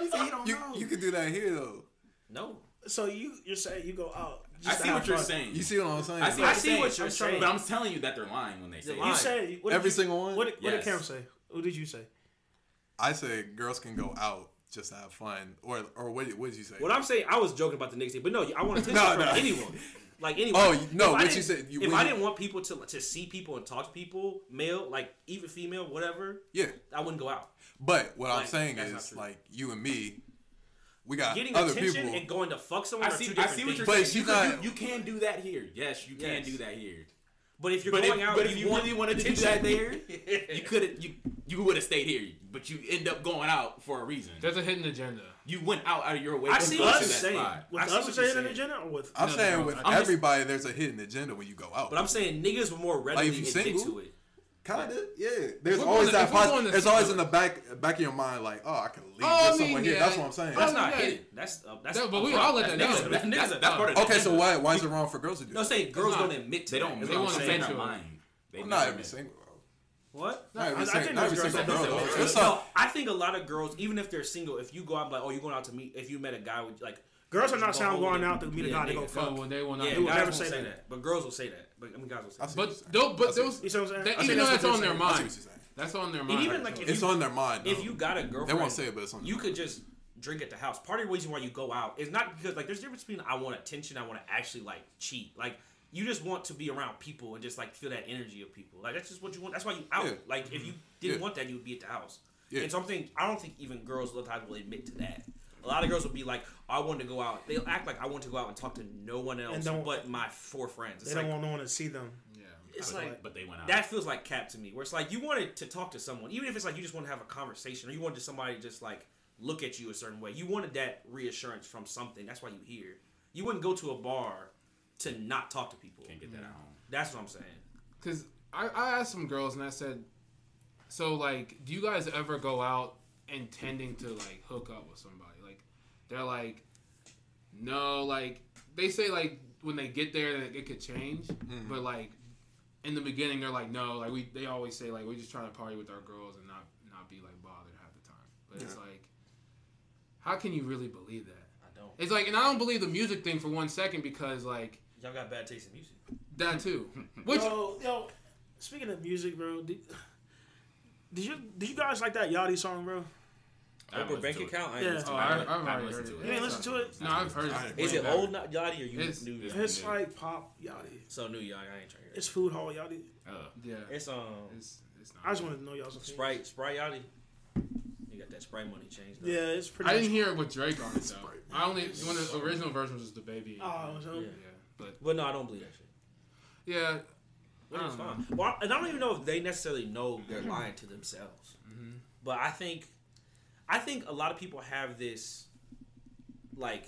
he don't You know. you can do that here though. No, So you you're saying you go out? I just to see have what you're fun. saying. You see what I'm saying? I see I what see you're what saying. you're I'm trying- saying. But I'm telling you that they're lying when they say They're it. lying. You say what Every you- single one? What, did- what did Cam say? What did you say? I say girls can go out just to have fun, or or what, what did you say? what I'm saying, I was joking about the niggas thing, but no, I want attention No, from no. anyone. Like anyone. Oh, no, If what you didn't- said- you- if I you- didn't want people to to see people and talk to people, male, like even female, whatever, yeah, I wouldn't go out. but what I'm saying is like you and me, we got Getting other attention people. and going to fuck someone I are see. two I different see what things. you're But saying. You, could not- do, you can do that here. Yes, you can Yes. do that here. But if you're But going if, out, but if you want really wanted to do that there, you could you you would have stayed here. But you end up going out for a reason. There's a hidden agenda. You went out out of your way I see what you're saying. With I see us what saying you're an agenda or with? I'm No, saying no, with I'm just- everybody, there's a hidden agenda when you go out. But I'm saying niggas were more readily if you admit to it. Kind of, yeah. There's always going that. if we're Pos- going always in the back back of your mind, like, oh, I can leave Oh, I mean, somewhere here. That's what I'm saying. That's Oh, not yeah. hidden. That's uh, that's. No, but we all let that niggas- know. That's, niggas That's- are- that's part of the Okay, so why why is it wrong for girls to do No, that? saying girls not. don't admit to They don't. They want to saying. say their mind. They Well, not every single. What? Not every I- I think not every girls single that girl. do though. that. There's No, I think a lot of girls, even if they're single, if you go out like, oh, you're going out to meet, if you met a guy with like, Girls are not go saying going out to meet a guy to go fuck. They will not. Yeah, do would never say say that. that. but girls will say that. But I mean, guys will say I that. see what you're But saying. those, but those, you're You see what I'm saying? they, I think even though that's that's on their. I see mind, what you're saying. that's on their mind. even like if It's you, on their mind. if though. you got a girlfriend, they won't say it, but it's on. you their could just drink at the house. Part of the reason why you go out is not because like there's a difference between I want attention, I want to actually like cheat. Like you just want to be around people and just like feel that energy of people. Like that's just what you want. That's why you out. Yeah. Like if you mm-hmm. didn't Yeah. want that, you would be at the house. Yeah. And something I don't think even girls a lot of times will admit to that. A lot of girls will be like, I want to go out. They'll act like I want to go out and talk to no one else don't- but my four friends. It's They like don't want no one to see them. Yeah. it's But, like but they went out. that feels like cap to me. Where it's like you wanted to talk to someone, even if it's like you just want to have a conversation, or you wanted somebody to just like look at you a certain way. You wanted that reassurance from something. That's why you here. You wouldn't go to a bar to not talk to people. Can't get that at home. That's what I'm saying. Because I, I asked some girls and I said, so like, do you guys ever go out intending to like hook up with somebody? Like, they're like, no, like they say like when they get there that it could change, mm-hmm. but like in the beginning they're like, no, like we they always say like we're just trying to party with our girls and not not be like bothered half the time. But it's like, how can you really believe that? I don't. It's like, and I don't believe the music thing for one second because like Y'all got bad taste in music. that too. Which Yo, yo, speaking of music, bro, did, did you did you guys like that Yachty song, bro? I Oprah bank to account. I ain't Yeah. listened oh, to I, it. I've I haven't already listened heard to it. it. You ain't listen to it? No, I've heard it. Is it. ain't- Is it Way old back. Yachty or you It's- new? it's- It's new. like pop Yachty. So new Yachty. I ain't trying to hear it. It's food hall Yachty. Uh, Yeah, It's um it's it's not. I just wanted to know y'all's opinion. Sprite Sprite Yachty. You got that Sprite money changed. Yeah, it's pretty. I much- didn't hear it with Drake on it though. Sprite. I only one of the original version was just DaBaby. Oh, so Yeah. yeah, but But no, I don't believe that shit. yeah, But I it's don't fine. Well, and I don't even know if they necessarily know they're lying to themselves. Mm-hmm. But I think, I think a lot of people have this, like,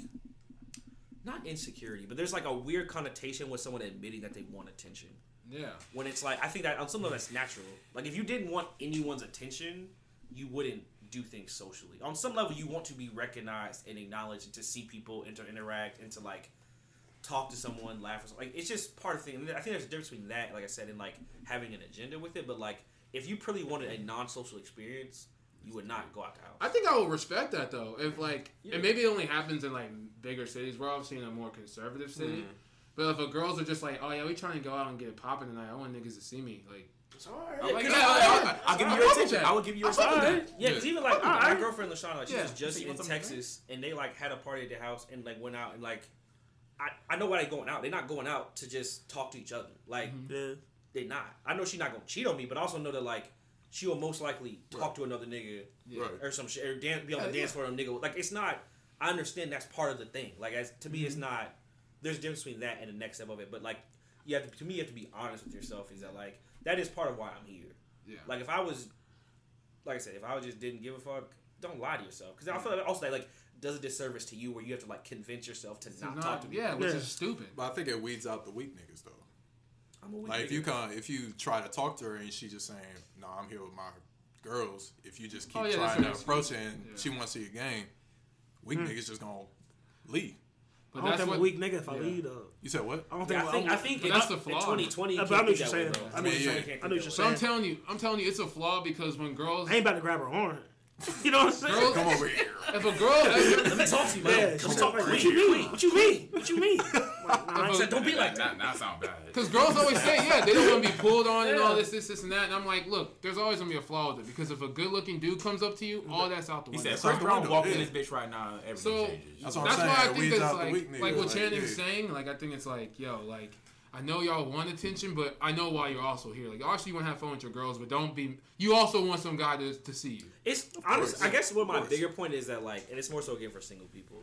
not insecurity, but there's like a weird connotation with someone admitting that they want attention. yeah. When it's like, I think that on some level that's natural. Like, if you didn't want anyone's attention, you wouldn't do things socially. On some level, you want to be recognized and acknowledged, and to see people inter interact, and to like talk to someone, laugh or something. Like it's just part of the thing. And I think there's a difference between that, like I said, and like having an agenda with it. But like if you really wanted a non-social experience, you would not go out the house. I think I would respect that though. If like, Yeah. and maybe it only happens in like bigger cities. We're obviously in a more conservative city. Mm-hmm. But if a girls are just like, oh yeah, we trying to go out and get it popping tonight. I want niggas to see me. Like, It's alright. I'm like, yeah, yeah, I'll, I'll give you your fuck attention. I will give you your I attention. Yeah, because even like Alright. my girlfriend Lashana, like, she Yeah. was just So in want something Texas, and they like had a party at their house, and like went out and like, I I know why they going out. They're not going out to just talk to each other. Like mm-hmm. Yeah. they not. I know she's not gonna cheat on me, but I also know that like she will most likely talk to another nigga Right. or some shit or dan- be on the Yeah, dance floor with a nigga. Like it's not. I understand that's part of the thing. Like as to me, it's mm-hmm. not. There's a difference between that and the next step of it. But like you have to. To me, you have to be honest with yourself. Is that like that is part of why I'm here. yeah. Like if I was, like I said, if I just didn't give a fuck, don't lie to yourself. Because I feel like also that like does a disservice to you where you have to like convince yourself to not, not- talk to me. yeah, which Yeah. is stupid. But I think it weeds out the weak niggas though. I'm a weak Like if nigga. you can, if you try to talk to her and she's just saying, "No, I'm here with my girls." If you just keep Oh, yeah, trying to approach her and Yeah. she wants to see a game, Weak hmm. niggas just gonna leave. But I don't that's think I'm a weak nigga if I yeah. lead up. You said what? I don't think. Yeah, I think I'm- I think in, that's the flaw. 2020 I you know can't what think you're saying, way, though. though. I mean, 2020 yeah. I think know what that you're way. So I'm telling you, I'm telling you, it's a flaw because when girls, I ain't about to grab her horn. you know what I'm saying? Girls- Come over here. if a girl, if, Let me talk to you, man. Yeah, Let me talk like, to what you. you mean? What you mean? What you mean? Like, nah, I said, Don't be like that. That, that sound bad. Because girls always say, yeah, they don't want to be pulled on and all this, this, this, and that. And I'm like, look, there's always gonna be a flaw with it because if a good-looking dude comes up to you, all that's out the He window. said, That's out Chris the Brown window, walked in this bitch right now, everything So- changes. That's what I'm That's saying. why I think Weeds that's like, weak like what like, Channing's yeah. saying. Like I think it's like, yo, like I know y'all want attention, but I know why you're also here. Like obviously you want to have fun with your girls, but don't be. You also want some guy to, to see you. It's course, honest. I guess what my bigger point is that like, and it's more so again for single people.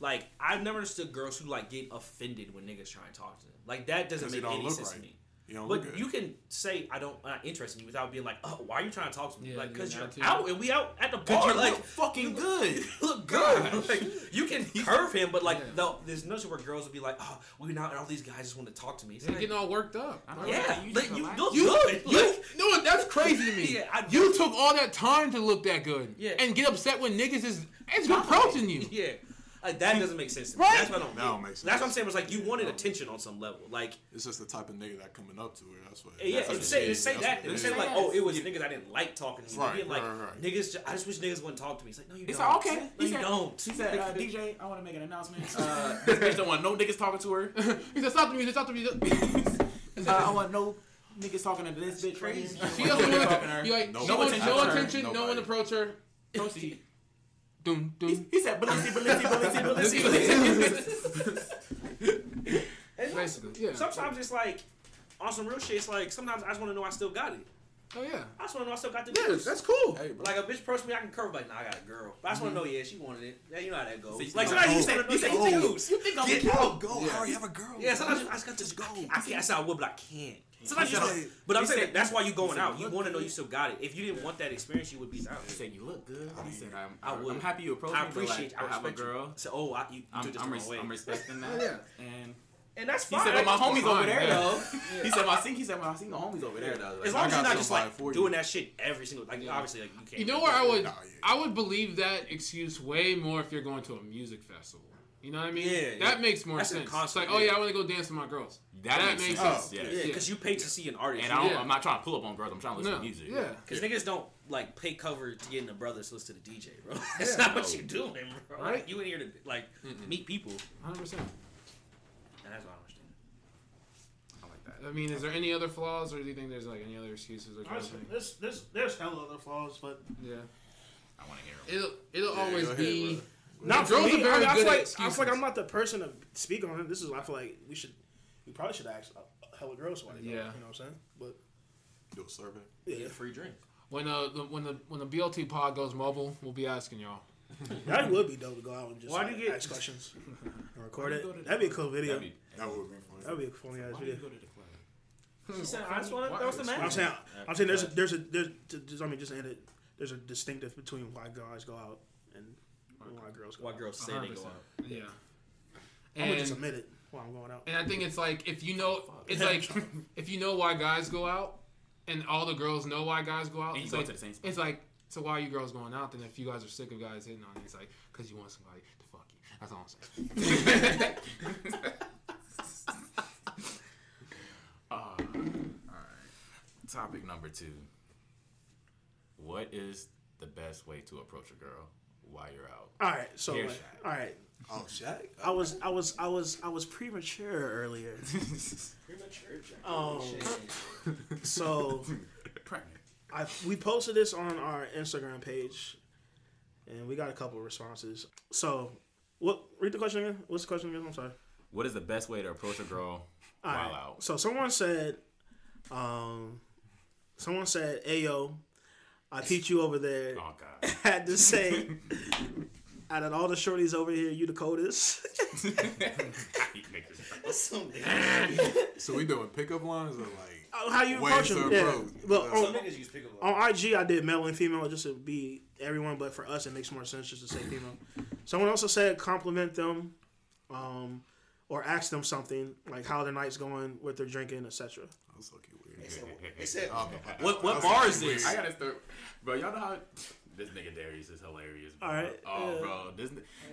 Like I've never understood girls who like get offended when niggas try and talk to them. Like that doesn't make any look sense to me. You don't look But you can say I don't I'm not interested in you without being like, oh, why are you trying to talk to me? Yeah, like, cause you're that too. out and we out at the bar. you Like, look fucking good. you look good. Like, you can curve him, but like, Yeah. the, there's no where girls will be like, oh, we're not. And all these guys just want to talk to me. It's They're like, getting all worked up. I know. yeah, You like, just you look You, good. you, Like, no, that's crazy to me. Yeah, I- you took all that time to look that good, Yeah. and get upset when niggas is is approaching you. yeah. Like, that doesn't make sense to me. Right. That's what I don't That get. don't make sense. That's what I'm saying. Was like you wanted attention on some level. Like It's just the type of nigga that coming up to her. That's what. yeah, that's and say, it and is. say That's that. what And say like, oh, it was niggas I didn't like talking to me. Right, like, right, right. niggas, ju- I just wish niggas wouldn't talk to me. It's like, no, you He don't. said, okay. No, He you said, don't. He said, uh, DJ, I want to make an announcement. Uh, this bitch don't want no niggas talking to her. he said, "Stop the music, He said, Stop to me!" Uh, I want no niggas talking to this bitch right here. She doesn't want talking to to. her. Like, No she attention wants no her. attention, no one approach her. Proceed. Doom, He, doom. he said, Balenci, Balenci, Balenci, Balenci. And Basically, yeah. Sometimes it's like, on some real shit, it's like, sometimes I just want to know I still got it. Oh yeah. I just want to know I still got the Yeah, juice. that's cool. Hey. Like a bitch approached me, I can curve like, nah, I got a girl. But I just want to mm-hmm. know, yeah, she wanted it. Yeah, you know how that goes. So you- like sometimes you like, just want you think- you juice. You think I'm Get cute? out. go. I already have a girl. Yeah, sometimes I just got this. I can't, I can't. I said I would, but I can't. Sometimes you He but I'm saying said- that's why you he going said, out. You look want to know you still got it. If you didn't want that experience, you would be out. He said, you look good. He said, I'm, I would. I'm happy you approached I me, but appreciate. like, I have a respect you. girl. So, oh, I, you, you I'm, I'm, res- I'm respecting that. Yeah. And and that's fine. he said, but my That's homies fine, over there, yeah. though. He said, my seen, he said, my seen the homies over there, though. As long as I you're not just like for you. doing that shit every single like obviously like you can't. You know where I would, Nah, yeah. I would believe that excuse way more if you're going to a music festival. You know what I mean? Yeah, That yeah. makes more That's a sense. It's concert, like, oh yeah. yeah, I want to go dance with my girls. That, That makes, makes sense. sense. Yes. Yeah, Yeah. because you pay to see an artist. And I don't, Yeah. I'm not trying to pull up on girls. I'm trying to listen No, to music. yeah. Because niggas don't like pay cover to get in the brothers to listen to the DJ, bro. That's Yeah. not what you oh. doing, bro. Right? You in here to like meet people, Hundred percent. and that's what I understand. I like that. I mean, is there any other flaws, or do you think there's like any other excuses or kind of Honestly, thing? There's, there's, there's hella other flaws, but Yeah. I want to hear him. It'll it'll Yeah, always go ahead, be. bro. Not for girls me. are very I, mean, I good feel at like I feel like excuses. I'm not the person to speak on it. This is why I feel like we should, we probably should ask uh, hella girls why they go. Yeah. You know what I'm saying? But Do a survey. yeah, free drink. When uh the, when the when the BLT pod goes mobile, we'll be asking y'all. that would be dope to go out and just Why do you get- ask questions and record it. you go to That'd be a cool video. That'd be, That would be funny. That'd be a funny ass why do you video. go to the club? She said, I just want that was the I'm saying, I'm saying, there's a, there's a, there's, just, I mean, just to end it. There's a distinctive between why guys go out and why girls go Why out. girls say they 100%. go out. Yeah. I'm gonna just And, admit it while I'm going out. and I think it's like if you know, it's like if you know why guys go out, and all the girls know why guys go out. And you it's go like, to the same spot. It's like so why are you girls going out? Then if you guys are sick of guys hitting on you, it's like because you want somebody to fuck you. That's all I'm saying. Uh, all right. Topic number two. What is the best way to approach a girl while you're out? All right, so Hair like, shot. all right, Oh, Shaq. I was, I was, I was, I was premature earlier. premature. Jack. Um, so I we posted this on our Instagram page, and we got a couple of responses. So, what? Read the question again. What's the question again? I'm sorry. What is the best way to approach a girl All while right. out? So someone said, um, someone said, "Ayo, I teach you over there." Oh God. Had to say, out of all the shorties over here, you the coldest. So we doing pickup lines or like Oh, How you approach them? Yeah. approach. Well, Some on, niggas use pickup on IG, I did male and female just to be everyone, but for us, it makes more sense just to say female. Someone also said compliment them, um, or ask them something like how their night's going, what they're drinking, etc. that's okay weird. They said, Oh, what what bar is this? I gotta start, bro. Y'all know how This nigga Darius is hilarious. Bro. All right, Oh, yeah. bro. Uh, this,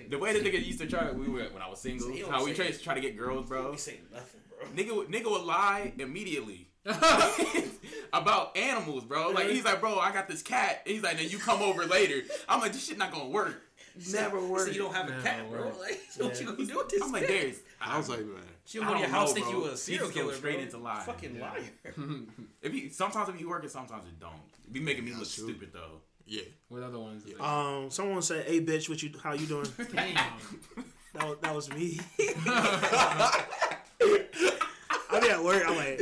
the way this nigga used to try we were, when I was single, He how we try, it. try to get girls, bro. We say nothing, bro. Nigga, would- nigga would lie immediately about animals, bro. Like he's like, bro, I got this cat. He's like, then you come over later. I'm like, this shit not gonna work. Never So work. you don't have a cat, bro. work. Like, so what you gonna do with this? I'm like, cat? Darius. I was like, man. She'll I go to your don't house, know, think bro. you a He serial just killer, straight bro. into lie. Fucking Yeah. liar. If you sometimes if you work it, sometimes it don't. It be making me look true. stupid though. Yeah. What other ones? is there? Um, someone said, "Hey, bitch, what you? How you doing?" Damn. That was, that was me. I be at work. I'm like,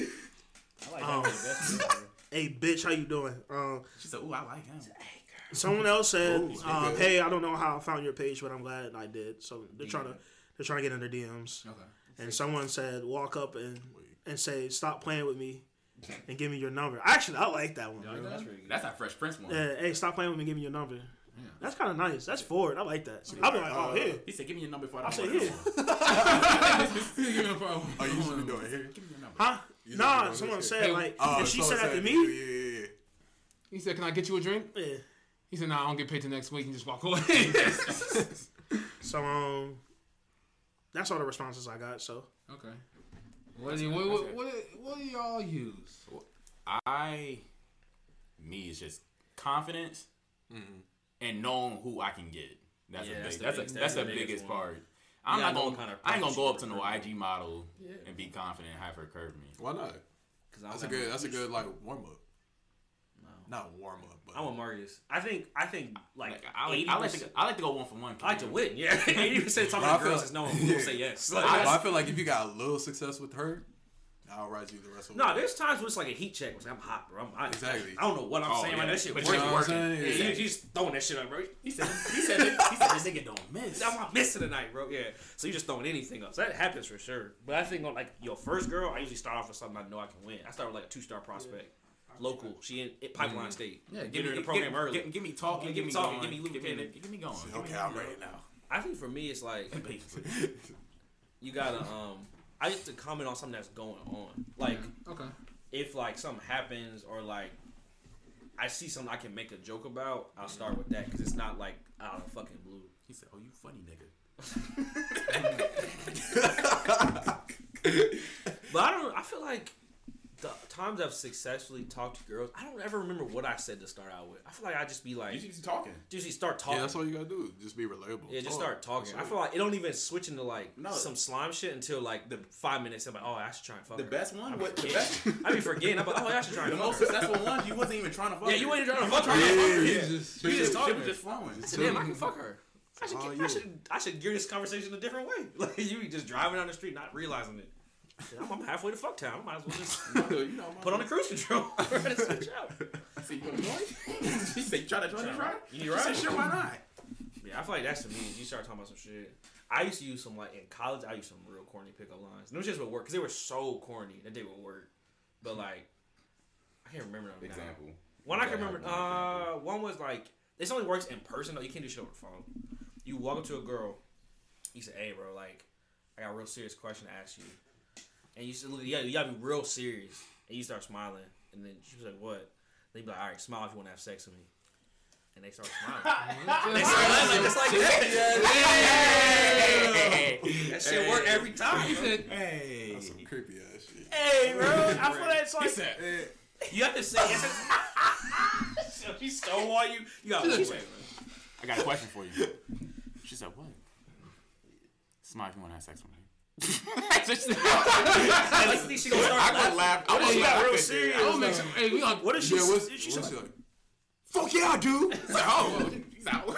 I like Um, that the best. bro. "Hey, bitch, how you doing?" Um, She said, "Ooh, I like him." someone else said, Ooh, um, "Hey, I don't know how I found your page, but I'm glad I did." So they're trying to they're trying to get in their DMs. Okay. And someone said, "Walk up and and say, stop playing with me, and give me your number." Actually, I like that one. Yeah, bro. That's pretty good. That's that Fresh Prince one. Yeah, hey, stop playing with me. And give me your number. Yeah. That's kind of nice. That's forward. I like that. I'll be like, oh, uh, here. He said, "Give me your number before I I'll don't say work here. no more." Oh, you should be doing it here. Give me your number. Huh? You Nah, know, someone said Hey, like Oh, if she so said it's that to me, Yeah, yeah, yeah. He said, "Can I get you a drink?" yeah. He said, "Nah, I don't get paid till next week." And just walk away. So um, that's all the responses I got. So okay. What do you, what, what, what, what do y'all use? I, me is just confidence mm-hmm. and knowing who I can get. That's Yeah, a that's big. the That's, a, biggest- that's that's the the biggest biggest one. part. I'm gotta not going. what kind of I ain't gonna go up to no. IG model and be confident and have her curve me. Why not? Cause That's a good. That's a good like warm up. No. Not warm up, but I'm a Marcus. I think I think like Like, I like. eighty I like to. percent. I like to go one for one. I like to win. Yeah, eighty percent of the But I time, feel girls like- is knowing who will say yes. Like, Well, that's- I feel like if you got a little success with her, I'll write you the rest of the No, it. there's times when it's like a heat check. It's like, I'm hot, bro. I'm, I, Exactly. I don't know what I'm Oh, saying. yeah. Man, that shit But working. you know what I'm saying? Yeah, Yeah. you, you just throwing that shit up, bro. He said. He said. He said this nigga don't miss. I'm not missing tonight, bro. Yeah. So you just throwing anything up. So that happens for sure. But I think on like your first girl, I usually start off with something I know I can win. I start with like a two star prospect, local. She in, in Pipeline State. Yeah, get her in the program give, early. Give, give me talking. Give, give me me talking, going. give me give me, give me going. Give Okay, me I'm going. ready now. I think for me, it's like you gotta um. I used to comment on something that's going on. Like Okay. if like something happens or like I see something I can make a joke about, I'll start with that because it's not like out of fucking blue. He said, "Oh, you funny nigga." But I don't. I feel like the times I've successfully talked to girls, I don't ever remember what I said to start out with. I feel like I just be like, You just talking. just start talking. Yeah, that's all you gotta do. Just be relatable. Yeah, just Oh, start talking. I feel like it don't even switch into like No. some slime shit until like the five minutes. I'm like, oh, I should try and fuck The her. best one. I What? be The forgetting. best. I be forgetting. I'm like, oh, I should try The and most fuck her. successful ones, you wasn't even trying to fuck. Yeah, her. you ain't trying to You fuck her. trying to Yeah, fuck her. you Yeah. just- You you just just talking. talking, just flowing. So damn, I can fuck her. I should, Oh, I should, I should gear this conversation a different way. Like you just driving down the street, not realizing it. Shit, I'm, I'm halfway to fuck town. I might as well just you know, put on the cruise control. Ready to switch out. See, you want to join? he said, "You try to join this ride?" You need He a ride? said, "Sure, why not?" Yeah, I feel like that's to me. You start talking about some shit. I used to use some like in college. I used some real corny pickup lines. And those just would work because they were so corny that they would work. But like, I can't remember them now. Example. One I can remember. one. Uh, one was like this only works in person though. You can't do shit over the phone. You walk up to a girl. You say, "Hey, bro, like, I got a real serious question to ask you." And you said, "Look, you gotta, you gotta be real serious." And you start smiling, and then she was like, "What?" They'd be like, "All right, smile if you want to have sex with me." And they start smiling. they start laughing just like that. That shit work every time. He bro. said, Hey. That's some creepy ass shit. Hey, bro. I feel like it's He like said, you have to say. It's she stonewall you. You got to wait, man. "I got a question for you." She said, "What?" Smile if you want to have sex with me. I like, think she gonna start I laughing. laugh. I What if would laugh. real serious? "I'm gonna make some." Hey, we gonna. What if she? Yeah, what's, she what's said- like? Fuck yeah, I do. Oh, he's out.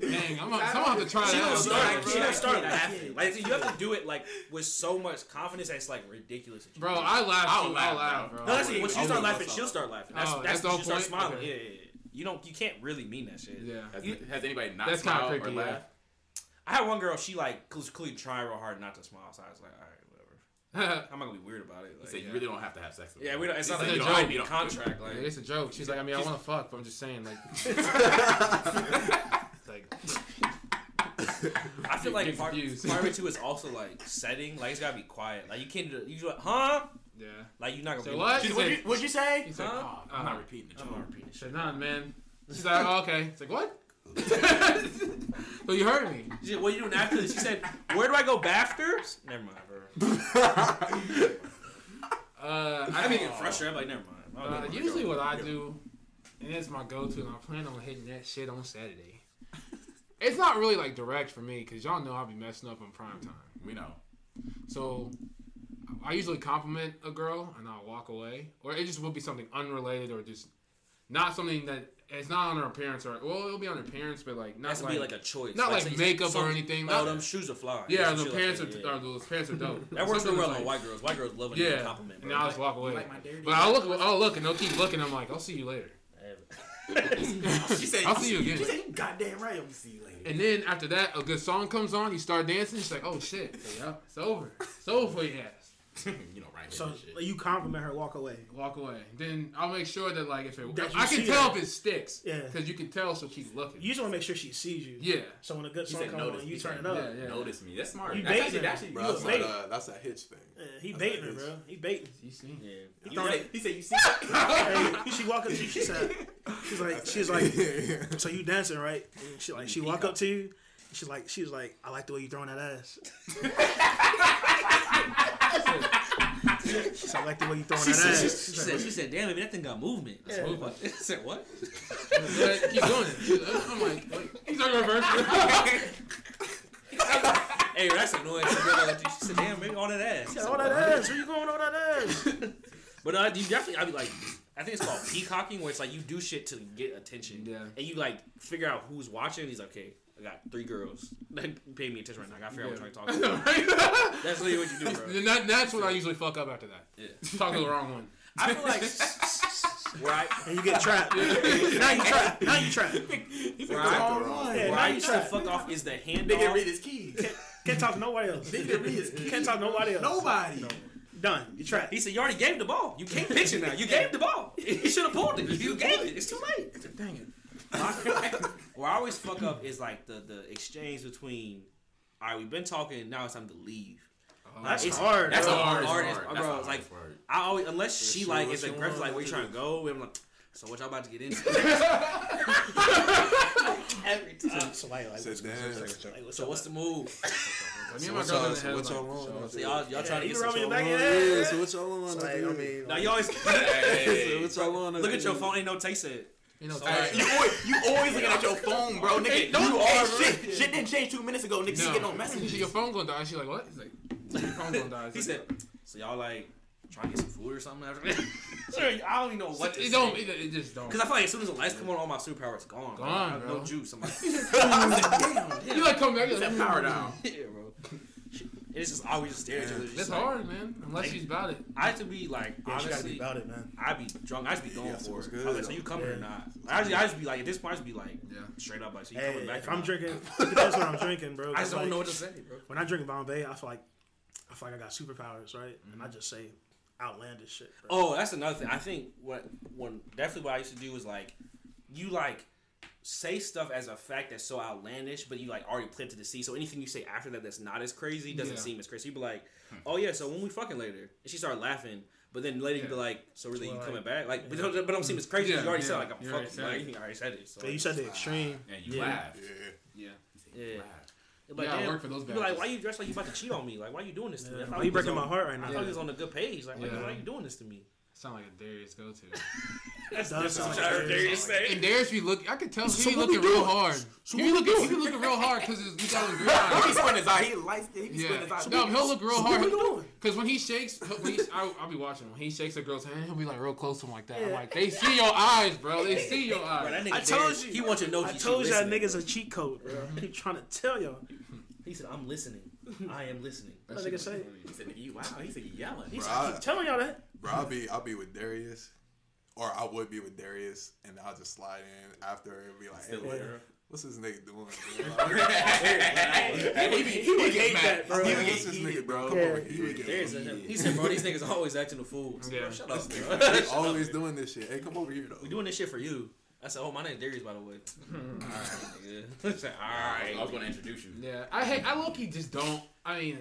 Dang, I'm gonna, I'm gonna have to try She that. gonna out. start. bro. She gonna start laughing. Like you have to do it like with so much confidence that it's like ridiculous. that Bro. I laugh. I'll laugh, laugh, bro. bro. No, that's it. When she would start laughing, she'll start laughing. That's Oh, that's, that's the when whole she start smiling. Okay. Yeah, yeah, yeah. You don't. You can't really mean that shit. Yeah. Has, You- has anybody not That's kinda smiled or creepy, yeah. laughed? I had one girl. She like was clearly trying real hard not to smile. So I was like, all right, whatever. I'm not gonna be weird about it. He Like, said, "You yeah. really don't have to have sex with me." Yeah, we don't. It's He not said, like It's you a don't joke. need a contract. Like, Yeah, it's a joke. She's like, I mean, I want to fuck, but I'm just saying, like, like I feel like Get part, confused. part of it too is also like setting. Like it's gotta be quiet. Like you can't do. You just like, huh? Yeah. Like you're not gonna So be what? She- what'd, you, what'd you say? He said, Huh? Oh, I'm uh, not repeating the I'm not repeating I shit. said, nah, man. She's like, oh, okay. It's like, what? so you heard me. She said, what are you doing after this? She said, where do I go after? Never mind, bro. Uh, I I be mean, getting frustrated. I'm like, never mind. I'll uh, go. usually what I do, and it's my go-to, and I plan on hitting that shit on Saturday. It's not really like direct for me, cause y'all know I'll be messing up on prime time. We know. So I usually compliment a girl and I'll walk away, or it just will be something unrelated or just not something that it's not on her appearance or well, it'll be on her appearance, but like not Has to like, be like a choice. not like say makeup or some- anything, No, not- them shoes are fly. yeah, Some the pants like are that, yeah. Uh, or those pants are dope. That works so well like- on white girls. White girls love a Yeah, yeah. compliment. and bro. I'll just walk away. like my dirty but I'll look, I'll look, and they'll keep looking. I'm like, I'll see you later. She said, I'll see you again. She said, you goddamn right. I'll see you later. And then after that, a good song comes on. You start dancing. She's like, "Oh shit, yeah, it's over. It's over for your ass." you know, right So shit. like, you compliment her, walk away. Walk away. Then I'll make sure that like if it, That I can tell her. if it sticks. Yeah. Because you can tell she'll keep looking. You just want to make sure she sees you. Yeah. So when a good He song said, comes notice on, you He turn it up. Yeah, yeah. Notice me. That's smart. You That's baiting actually, her. that's actually, Bro, that's, bait. that, uh, that's that hitch thing. Yeah, he That's baiting her, bro. He baiting. You see? Yeah. He Throwing said, he said, you see. hey, she walk up to you. She said, she's like, she's like, so you dancing right? And she like, she walk up to you. She's like, she's like, I like the way you throwing that ass. she said, I like the way you throwing She that said, she, ass. she said, she said, damn, maybe that thing got movement. I said, what? I said, what? Keep doing it. I'm like, like he's not reverse. hey, that's annoying. She said, damn, maybe all that ass. Yeah, all that ass. Where you going with all that ass? But uh, you definitely, I'd be like, I think it's called peacocking, where it's like you do shit to get attention. Yeah. And you like figure out who's watching. And he's like, okay, I got three girls that pay me attention right now. I gotta figure out what I'm trying to talk about. That's literally what you do, bro. That, that's what I usually fuck up after that. Yeah. Talk to the wrong one. I feel like where I And you get trapped. now you trapped. Now you trapped. where I, Wrong one. Yeah, now I you used to trapped. fuck off is the hand Nigga off. read his keys. Can't talk to nobody else. Nigga read his keys. Can't talk to nobody else. Nobody. Done. You trapped. He said, "You already gave the ball. You can't pitch it now. You gave the ball. You should have pulled it. You gave it. It's too late." Dang it. Where I always fuck up is like the the exchange between, all right, we've been talking. Now it's time to leave. Oh, that's It's- hard. That's the hard. hardest, That's bro. like hardest. I always unless she sure, like what is you aggressive, like where you trying to do. go. I'm like, so what y'all about to get into? Every time. So like, like, Said, damn. like, So what's the move? Like, me What's girl in y'all, so what y'all on? So y'all y'all trying to get rub some me back show. Yeah, so what y'all on? Like, I mean, Now you always So what y'all on? look at your phone. Ain't no taste it. You know, Sorry. You always, you always looking at your phone, bro. Nigga, don't- you hey, are shit. Shit didn't change two minutes ago. Nigga, no. get no She messages. your phone gonna die. She's like, what? He's like, your phone gonna die. He It's said, like, so y'all like trying to get some food or something after that? I don't even know what to it don't. It, it just don't. Because I feel like as soon as the lights come on, all my superpower is gone. Gone, bro. no juice. I'm like, You like come back. Like, Power mm-hmm. down. yeah, bro. It's just always just staring at each other. That's just like- hard, man. Unless she's about it. I have to be like, yeah, she gotta be honestly, about it, man. I'd be drunk. I just be going Yeah, for it. good, I was like, so you coming or Yeah. not? I just, I just be like, at this point, I just be like, Yeah. straight up, like, so you Hey, coming back? if I'm not? drinking, it depends what I'm drinking, bro. I 'cause, just don't like, know what to say, bro. When I drink Bombay, I feel like I feel like I got superpowers, right? And I mm-hmm. just say outlandish shit. Bro. Oh, that's another thing. I think what when definitely what I used to do was like you like say stuff as a fact that's so outlandish, but you like already planted the seed. So anything you say after that that's not as crazy doesn't Yeah. seem as crazy. You be like, hmm. oh yeah, so when we fucking later, and she started laughing. But then later you be like, so really So, you like- coming back? Like, but don't, but don't seem as crazy. Yeah, you already yeah, said like I'm fucking. said Like, you already said it. So Yeah, you said the extreme. And you Yeah. laugh. Yeah. Yeah. You laugh. You're like, damn. work for those You be like, badges. why you dressed like you about to cheat on me? Like, why you doing this to me? Yeah. thought Why you breaking on- my heart right now? I now? thought he was on a good page. Like, why, Yeah. why you doing this to me? Sound like a Darius go to. That's, Does that's sound what like I heard Darius. Darius say. And Darius be look. I can tell So he be looking real hard. So he be looking. He be looking real hard because he got his green He eye. be squinting his eye. He lights. He be squinting his Yeah. eye. No, he'll look real So hard. what we doing? Because when he shakes, when he's, I'll, I'll be watching him. When he shakes a girl's hand, he'll be like real close to him like that. I'm like, they see your eyes, bro. They see your eyes. that nigga I told Darius, you. He wants you to know I told y'all listening. niggas a cheat code, bro. Mm-hmm. He trying to tell y'all. He said, "I'm listening. I am listening." That nigga say. He said, "Nigga, you wow." He said, yelling." He Bro, said, keep telling y'all that. Bro, I'll be I'll be with Darius, or I would be with Darius, and I'll just slide in after and be like, Still hey, with what's this nigga doing? He be- he would get mad, bro. He would What's get this nigga, bro? bro. Come Yeah. over here. There's a, he said, "Bro, these niggas always acting a fool." Yeah. Bro, shut up, He bro. always doing this shit. Hey, come over here though. We doing this shit for you. I said, "Oh, my name's Darius, by the way." All right, nigga. I said, All I was gonna introduce you. Yeah, I hate. I low just don't. I mean,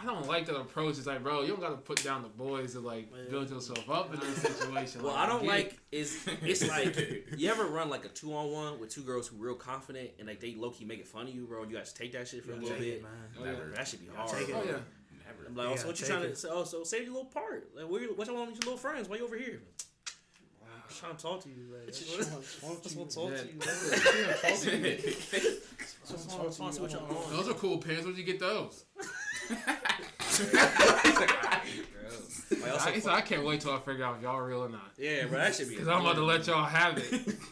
I don't like that approach. It's like, bro, you don't got to put down the boys to like build yourself up in this situation. Well, Like, I don't get like is it's like you ever run like a two on one with two girls who real confident and like they low key making fun of you, bro. And you guys take that shit for a little bit. it, man. Oh, yeah. That should be Yeah, hard. take it. Oh yeah. Never. I'm like, oh, Yeah, so what you take trying it. to? So, oh, so save your little part. Like, where, you- what's wrong with your little friends? Why you over here? I'm trying to talk to you. Like, It's just just want talk to to you. talk to you. Just want to talk to you. What you on? Those are cool pants. Where'd you get those? Like, I, so I can't wait till I figure out if y'all real or not. yeah, bro, that should be. Cause I'm about to let y'all have it.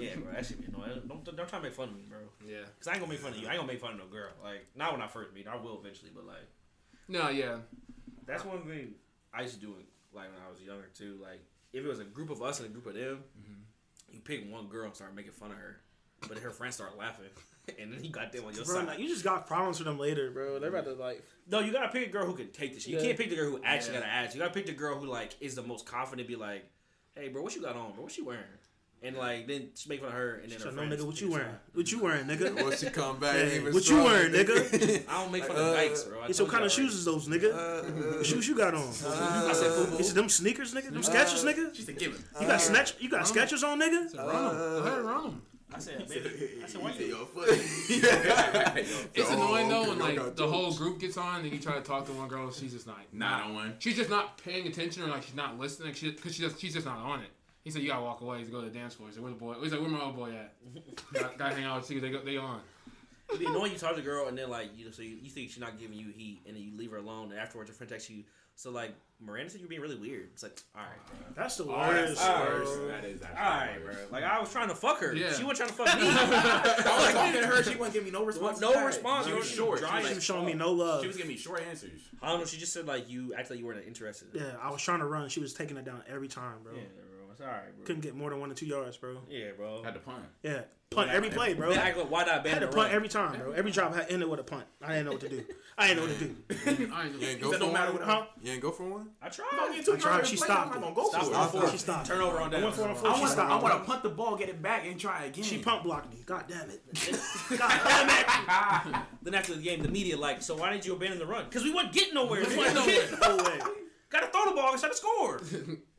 Yeah, bro, that should be annoying. Don't, don't try to make fun of me, bro. yeah. Cause I ain't gonna make fun of you. I ain't gonna make fun of no girl. Like, not when I first meet. I will eventually, but like, No, yeah. that's one thing I used to do. It like when I was younger too. Like, if it was a group of us and a group of them, mm-hmm. you pick one girl and start making fun of her, but her friends start laughing, and then you got them on your Bro, side. like, you just got problems with them later, bro. They're about to like. No, you gotta pick a girl who can take this. shit. You Yeah. can't pick the girl who actually Yeah. got an attitude. You gotta pick the girl who like is the most confident. Be like, hey, bro, what you got on, bro? What you wearing? And like then just make fun of her, and then So, her no, friends nigga, what pick you wearing? side. What you wearing, nigga? Once she come back, Hey, even what you wearing, nigga? I don't make fun Uh, of Nikes, bro. I It's told what kind of shoes is those, nigga? Uh, What shoes you got on? I said, uh, "Fubu." Is it them sneakers, nigga? Them Skechers, nigga? She said, "Give him." You got snatch? You got Uh, Skechers on, nigga? So run them. Go run them. I said, baby. I said, why You your foot. It's annoying though when like the whole group gets on and you try to talk to one girl, she's just not Not on one. She's just not paying attention or like she's not listening because she just, she's just not on it. He said you gotta walk away to go to the dance floor. He said where's the boy? He's like where my old boy at? Got gotta hang out with see they go they on. It'd be annoying you talk to a girl and then like you so you, you think she's not giving you heat and then you leave her alone and afterwards your friend texts you. So like Miranda said you're being really weird. It's like all right, bro. That's the Oh, that's worst, bro. That is actually All right, bro. Like I was trying to fuck her. Yeah. She wasn't trying to fuck me. I was talking to her. She wasn't giving me no response. No response. She was short. dry She She was, was showing me no love. she was giving me short answers. I don't know. She just said like you act like you weren't interested. Yeah, I was trying to run. She was taking it down every time, bro. Yeah, bro. It's all right, bro. Couldn't get more than one or two yards, bro. Yeah, bro. Had to punt. Yeah, punt every play, bro. Then I go, why not I had to punt every time, bro. Every drop had ended with a punt. I didn't know what to do. I didn't know what to do. I ain't You ain't go for no matter one? what. Huh? You ain't go for one? I I'm tried. getting too I tried. tired She of playing. I'm stopped. not gonna go for it. stop. She stopped. Turnover on I down. went for it on I four. She want to. I want to punt the ball, get it back, and try again. She punt blocked me. God damn it. God damn it. Then after the game, the media like, so why did you abandon the run? Because we wasn't getting nowhere. We We wasn't wasn't getting No way. Gotta throw the ball and try to score.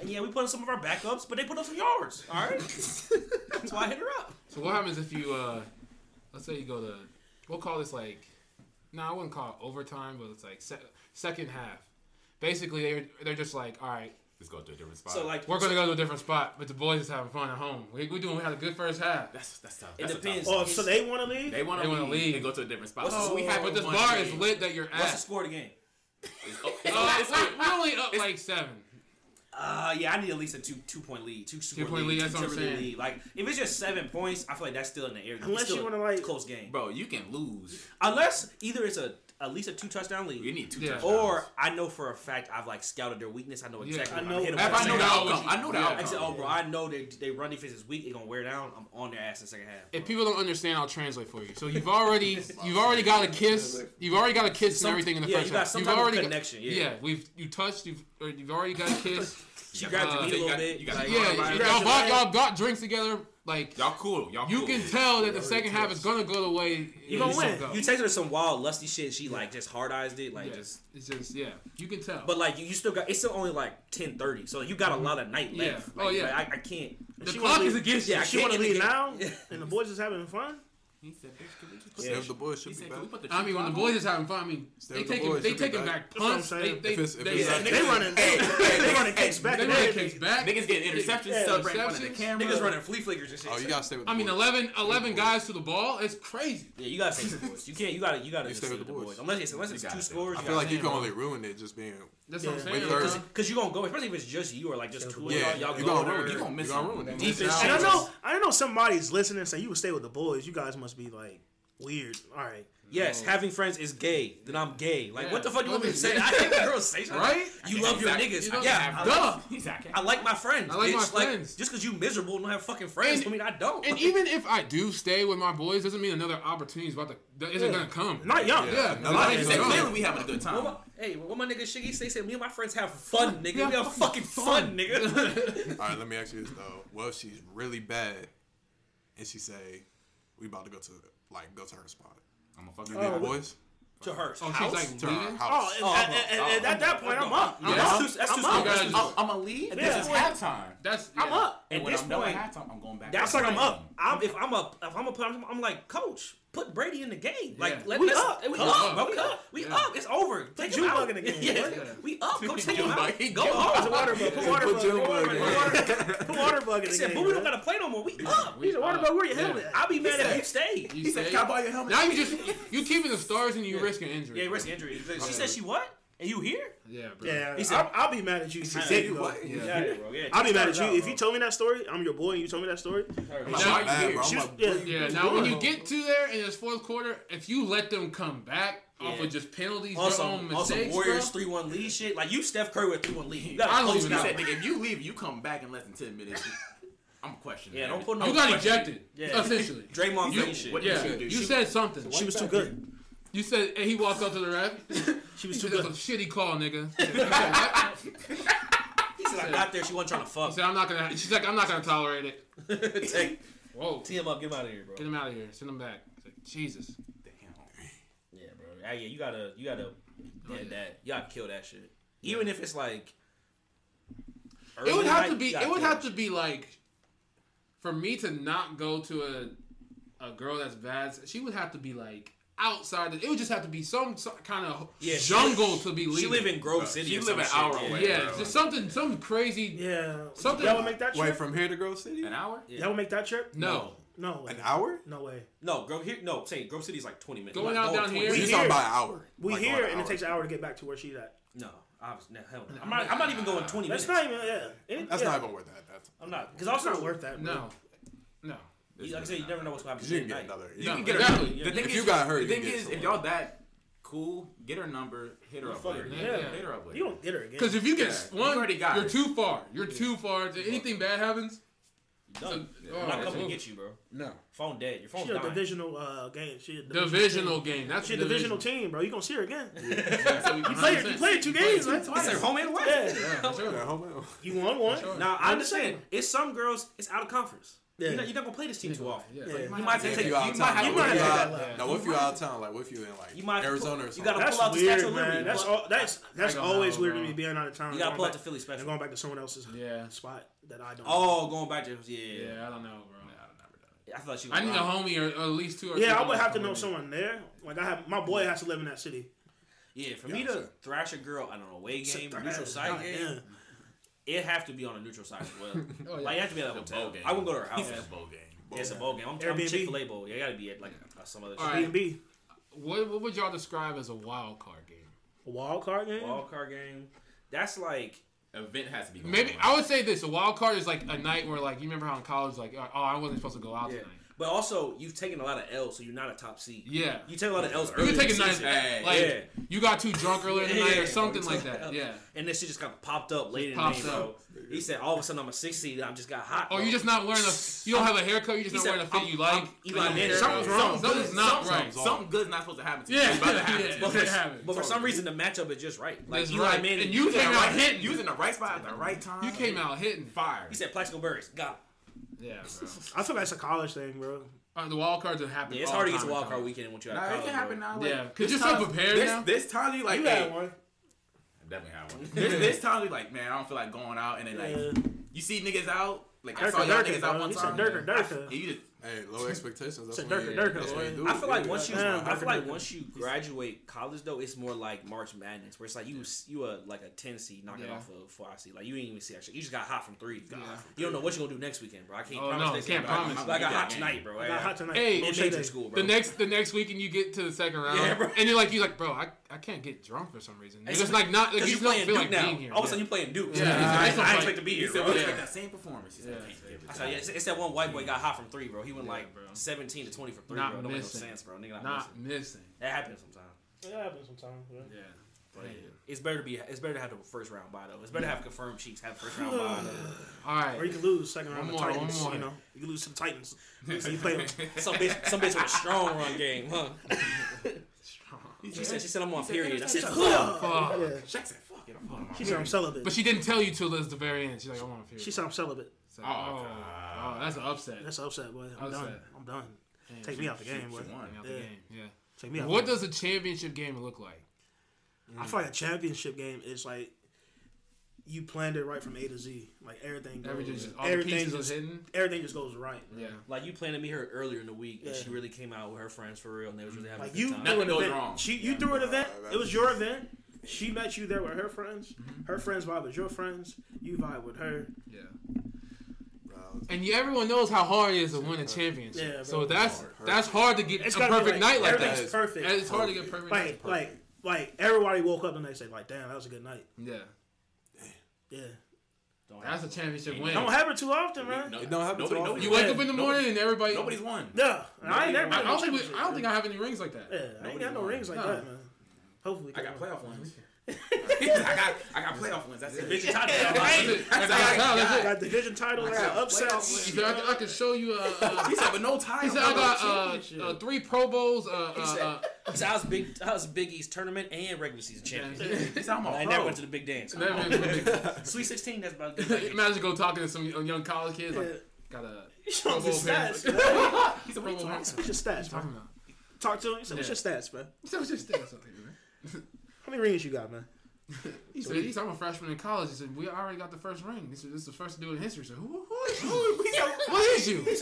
and yeah, we put in some of our backups, but they put up some yards. All right, that's why I hit her up. So what happens if you uh let's say you go to we'll call this like no, I wouldn't call it overtime, but it's like se- second half. Basically, they're they're just like, all right, Let's go to a different spot. So like, we're gonna go to a different spot, but the boys is having fun at home. We we doing we had a good first half. that's that's tough. It That's a tough depends. Oh, so they want to leave? They want They to wanna leave, leave. and go to a different spot. What's so we have But this one bar game. is lit that you're at. what's the at. score of the game? Oh, it's- Uh, it's- it's- we, we only up like seven. Uh, yeah, I need at least a two two point lead, two score Two-point lead, that's two what I'm saying. lead. Like if it's just seven points, I feel like that's still in the air. Unless still you wanna, like- close game, Bro, you can lose. unless either it's a at least a two touchdown lead. You need two Yeah. touchdowns. Or I know for a fact I've like scouted their weakness. I know Yeah, exactly. I know- I'm if I know the outcome, I know the Yeah. I said, oh, bro, I know they they run defense is weak. It's gonna wear down. I'm on their ass in the second half. If people don't understand, I'll translate for you. So you've already you've already got a kiss. You've already got a kiss Some- and everything in the yeah, first you got half. some You've type of already got- connection, yeah. we've you touched. You've or you've already got a kiss. She grabbed Uh, knee so a little got- bit. you got- like, yeah, you- right. y'all y'all got drinks together. Like Y'all cool. Y'all you cool. can tell that the second half is gonna go the way You gonna win. Go. You texted her some wild lusty shit. She like just hard eyes it, like Yeah, just. it's just yeah, you can tell. But like you, you still got it's still only like ten thirty, so you got a mm-hmm. lot of night left. Yeah. left. Oh, yeah. like, I, I can't. the she clock wanna is leave- against Yeah, you. I She want to can't leave now? And the boys is having fun? He said, bitch, can we just put Stay the- with the boys should He be said, back. can we put the I mean, when the boys on? is having fun, I mean, Stay they with the taking they should be taking back. back That's what I'm punts. They saying. they If it's- if they, it's they, like- they, They running, Hey, hey, they running kicks back they and running everything. kicks back. Niggas getting interceptions, Yeah, celebrating in front of the interceptions. camera. Niggas running flea flickers and shit. Oh, you gotta stay with the I mean, boys. 11, 11 guys to the ball. It's crazy. Yeah, you gotta stay with the boys. You can't. You gotta. You gotta stay stay with with the the boys. boys. Unless it's unless it's two scores. I feel like you can bro. only ruin it just being. That's Yeah. what I'm saying. With bro. Because you gonna go, especially if it's just you or like just two of Yeah, y'all. Y'all you go gonna ruin it. You gonna miss You gonna them. ruin it. And I changes. know, I know somebody's listening saying you would stay with the boys. You guys must be like weird. All right. Yes, no. having friends is gay. Then I'm gay. Like, yeah. what the fuck you want me to say? I hate when girls say. Right? You love your niggas. You know, yeah, duh. Exactly. I like my friends. I like bitch. my friends. Like, just because you miserable and don't have fucking friends, and, I mean I don't. And even if I do stay with my boys, doesn't mean another opportunity is about to that isn't yeah. gonna come. Not young. Yeah. yeah. Like, said, clearly we having a good time. Well, my, hey, what my nigga Shiggy say? Me and my friends have fun, nigga. Yeah, we have fucking fun, fun nigga. All right, let me ask you this though. Well, she's really bad, and she say we about to go to like go to her spot. I'm a fucking oh, boys. To her oh, house. She's like to her house. Oh, and, and, and, and at that point, I'm up. Yeah. I'm that's too, that's I'm too up. i'ma leave. This is halftime. That's yeah. I'm up. At this point, halftime, I'm going back. That's like I'm up. I'm, if I'm up, if I'm up, I'm, I'm like coach put Brady in the game. Like yeah. let, we up, we up, up, bro. We up, we yeah. up. It's over. Take put him out. in the game. yeah. we up. Go take him out. Go home. Put water bug. Put water bug. Put water bug in the game. He said, "But we don't gotta play no more. We up." He said, "Water bug, where your helmet?" I'll be mad if you stay. He said, "Can I buy your helmet?" Now you just you keeping the stars and you risking injury. Yeah, risking injury. She said she what? Are you here? Yeah, bro. Yeah, he said, I'll, be mad at you. He said, you what? Yeah. Yeah. Yeah, yeah, I'll be mad at you. Out, if you told me that story, I'm your boy and you told me that story. I'm now, bro. I'm like, yeah. yeah, now when you get to there in this fourth quarter, if you let them come back, yeah. off of just penalties, also, own mistakes. Also, Warriors three one lead shit. Like you, Steph Curry with three one lead. You gotta I close out. If you leave, you come back in less than ten minutes. I'm questioning. Yeah, don't put no. You got question. ejected. Yeah, essentially. Draymond shit. What yeah. you, do? you said something. She was too good. You said and he walked up to the ref. She was too good. That's a shitty call, nigga. He said, said, I got there. She wasn't trying to fuck. He said, I'm not gonna. She's like, I'm not gonna tolerate it. Take, Whoa, tee him up. Get him out of here, bro. get him out of here. Send him back. Like, Jesus. Damn. Yeah, bro. Yeah, yeah, you gotta, you gotta, yeah, that. You gotta kill that shit. Even if it's like, early it would have night, to be. It would have to be like, for me to not go to a a girl that's bad. She would have to be like outside. It would just have to be some, some kind of yeah, jungle she, to be leaving. She live in Grove City. She live an hour away. Yeah, just something, some crazy. Yeah, something. Y'all would make that trip? Wait, from here to Grove City, an hour. Yeah. Y'all would make that trip? No. no, way. An hour? No way. No, Grove here. No, say Grove City is like twenty minutes. Going out down here, we are talking about an hour. We like here, an and hour. it takes an hour to get back to where she's at. No, no, hell no. I'm not, I'm not even going twenty. That's minutes. not even. Yeah, it, that's yeah. not even worth that. That's I'm not because also not worth that. No, no. Like I said, you never know what's gonna happen. You can get another. You can get her. The thing you got hurt, the thing is, if y'all that cool, get her number, hit her up later. Yeah. yeah. Hit her up later. You don't hit her again. Because if you get yeah. one, you got you're her. too far. You're yeah. too far. If anything bad happens, done. So, yeah. I'm not oh, coming to get you, bro. No. Phone dead. Your phone's She a divisional uh, game. She a divisional, divisional game. That's she a divisional division. team, bro. You gonna see her again? Yeah. so you played you played two games. That's why home and away. Yeah, yeah sure. home and away. You won one. Now I understand. It's some girls. It's out of conference. Yeah. You're, not, you're not gonna play this team too often. You, might have to take you out of town. Might, you no, if you're out of town, like what if you're in like you might Arizona pull, or something? You gotta pull out the Statue of Liberty. That's all, that's that's always know, weird bro. to me being out of town. You gotta pull out the Philly special. And going back to someone else's yeah. spot that I don't. Oh, going back to yeah. Yeah, I don't know, bro. I thought you. I need a homie or, at least two. or Yeah, I would have to know someone there. Like I have, my boy has to live in that city. Yeah, for me to thrash a girl, I don't know, way game, neutral side game it have to be on a neutral site as well. oh, yeah. Like, you have to be at a hotel. Game. I wouldn't go to her house. It's a bowl game. Yeah, it's a bowl game. I'm, Airbnb? I'm Chick Fil A bowl. Yeah, you got to be at like some other. Airbnb. Right. What what would y'all describe as a wild card game? A wild card game. Wild card game. That's like event has to be. Maybe on. I would say this: a wild card is like a night where, like, you remember how in college, like, oh, I wasn't supposed to go out yeah. tonight. But also, you've taken a lot of L's, so you're not a top seed. Yeah, you take a lot of L's. You take a nice Hey, like yeah. you got too drunk earlier in the night yeah, or something like that. Yeah, and this shit just kind of popped up late in the game, bro. He said, all of a sudden I'm a six seed. I just got hot. Oh, you just not wearing a. You don't have a haircut. You just he not said, wearing a fit I'm, you like. I'm Eli Manning. Something's wrong. Something's not right. Something good's not supposed to happen to you. Yeah, but for, but for some reason the matchup is just right. Like Eli Manning, and you came out hitting. You was in the right spot at the right time. You came out hitting fire. He said, "Plaxico Burress, got." Yeah, bro. I feel like it's a college thing, bro. Uh, the wild cards are happening. Yeah, it's hard to get a wild card weekend once you have nah, college. It can happen bro. now. Like, yeah, because you're so prepared this, now. This time you like, you hey, one. I definitely have one. this, this time you like, man, I don't feel like going out, and then like, yeah. you see niggas out. Like Durka, I saw y'all Durka, niggas bro. out one he time. Durka, Durka. I, you just Hey, low expectations. That's so you, That's what you do. I feel like once you, I feel like once you graduate college though, it's more like March Madness, where it's like you you are like a Tennessee knocking yeah. off of four seed. Like you ain't even see actually. You just got hot from three. You, yeah. you don't know what you are gonna do next weekend, bro. I can't oh, promise. No, can't weekend, promise. Like I got hot tonight, bro. I got hot tonight. Hey, major school, bro. The next the next weekend you get to the second round, yeah, bro. And you're like you like, bro, I I can't get drunk for some reason. Hey, It's just like not like Because you you don't playing feel Duke like now. being here. All of a sudden you playing Duke. Yeah, So yeah, I, yeah. I, That's what I I'm expect to be He here, said bro. we expect that same performance. He said, Yeah. I can't give it I to said, yeah, it's, it's that one white boy got hot from three, bro. He went Yeah, like bro. 17 to 20 from three, Not bro. Don't make no missing. sense, bro. Nigga not, Not missing. missing. That happens sometimes. It happens sometimes. man. Yeah. But Damn. it's better to be. It's better to have the first round bye though. It's better to have confirmed cheeks have first round bye. All right. Or you can lose second round One to more, Titans. one more. You know, you can lose to the Titans. so you play. Some bitch, some bitch with a strong run game, huh? She said, she said I'm on period. I said, Fuck. Yeah. Shaq said, fuck it, I'm on my She said I'm celibate. But she didn't tell you till it's the very end. She's like, I want to feel. She said I'm celibate. So, Oh, oh, oh, that's an upset. That's an upset, boy. I'm Upset. done. I'm done. Damn, Take she- me out the game, she boy. won. Take out the Yeah. game. Yeah. Take me out. What does a championship game look like? I feel like a championship game is like you planned it right from A to Z. Like everything goes. Everything just all everything pieces just hidden. everything just goes right. Yeah. like you planned to meet her earlier in the week, and she really came out with her friends for real, and they was really having Like a you good time. threw an Nothing goes wrong. She you threw an event. It was your event. She met you there with her friends. Mm-hmm. Her friends vibe with your friends. You vibe with her. Yeah. And you, everyone knows how hard it is to win a championship. Yeah, bro. so that's Hard. that's hard to get It's a perfect like- night like everything's that. perfect. And It's hard to get a perfect Like night. like like everybody woke up the next day like, damn, that was a good night. Yeah. Yeah. Don't That's a championship win. Don't happen too often, man. No, It don't happen nobody, too often. You wake up in the morning and everybody. Nobody's won. Yeah, I ain't never. I, I don't think we. I don't think I have any rings like that. Yeah, I ain't Nobody got no won. rings like No. that, man. Hopefully, I got playoff wins. I got I got playoff wins. That's it. Bitch, touchdown. That's it. That's all I got. got division title, I got got upsets. He said, I, could- I could show you. Uh, uh, He said, but no time. he said I got uh, uh, three Pro Bowls. Uh, He uh, said, uh, he said I was big. I was Big East tournament and regular season champion. He said, I'm a I pro. never went to the big dance. never- Sweet 16. That's about. Good Imagine go talking to some young college kids. Yeah. Like, got a You show Pro him Bowl his appearance. stats. man. He said, Pro what Bowl you appearance. What's your stats, talking about. Talk to him. He said, "What's Yeah. your stats, man? So it's just that's something, man. How many rings you got, man?" He said, he said, I'm a freshman in college. He said, we already got the first ring. He said, this is the first to do in history. He said, who, who is you? He said, What is you? he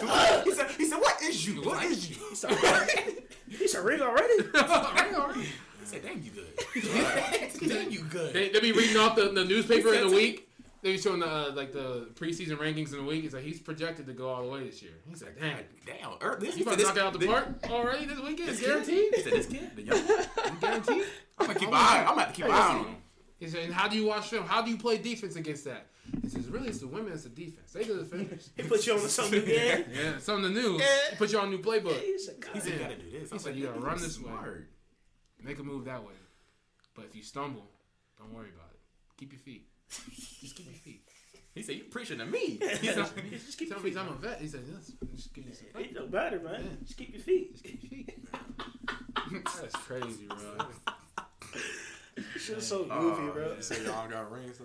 said, he said, what is you? What is you? He said, "He said ring already." Ring already. He said, damn, you good. damn, you good. They, they be reading off the, the newspaper in the week. They be showing the uh, like the preseason rankings in the week. He's like he's projected to go all the way this year. He's like, damn, Damn. Er, this, you about to knock out the park already this weekend? This kid, Guaranteed. he said, this kid, the young. Guaranteed. I'm gonna keep an eye. I'm gonna have to keep an eye on him. He said, and how do you watch film? How do you play defense against that? He says, really, it's the women, it's the defense. They do the defenders. He put you on something again. yeah, something new. He put you on a new playbook. He said, He said, you gotta do this. He I was said, like, you gotta run you this way." smart. Make a move that way. But if you stumble, don't worry about it. Keep your feet. Just keep your feet. He said, you preaching to me. He said, Just keep tell your me feet. I'm a vet. He said, yes, just give me some It don't matter, man. Yeah. Just keep your feet. Just keep your feet. That's crazy, bro. Shit oh, is so goofy, bro. You say y'all got rings though?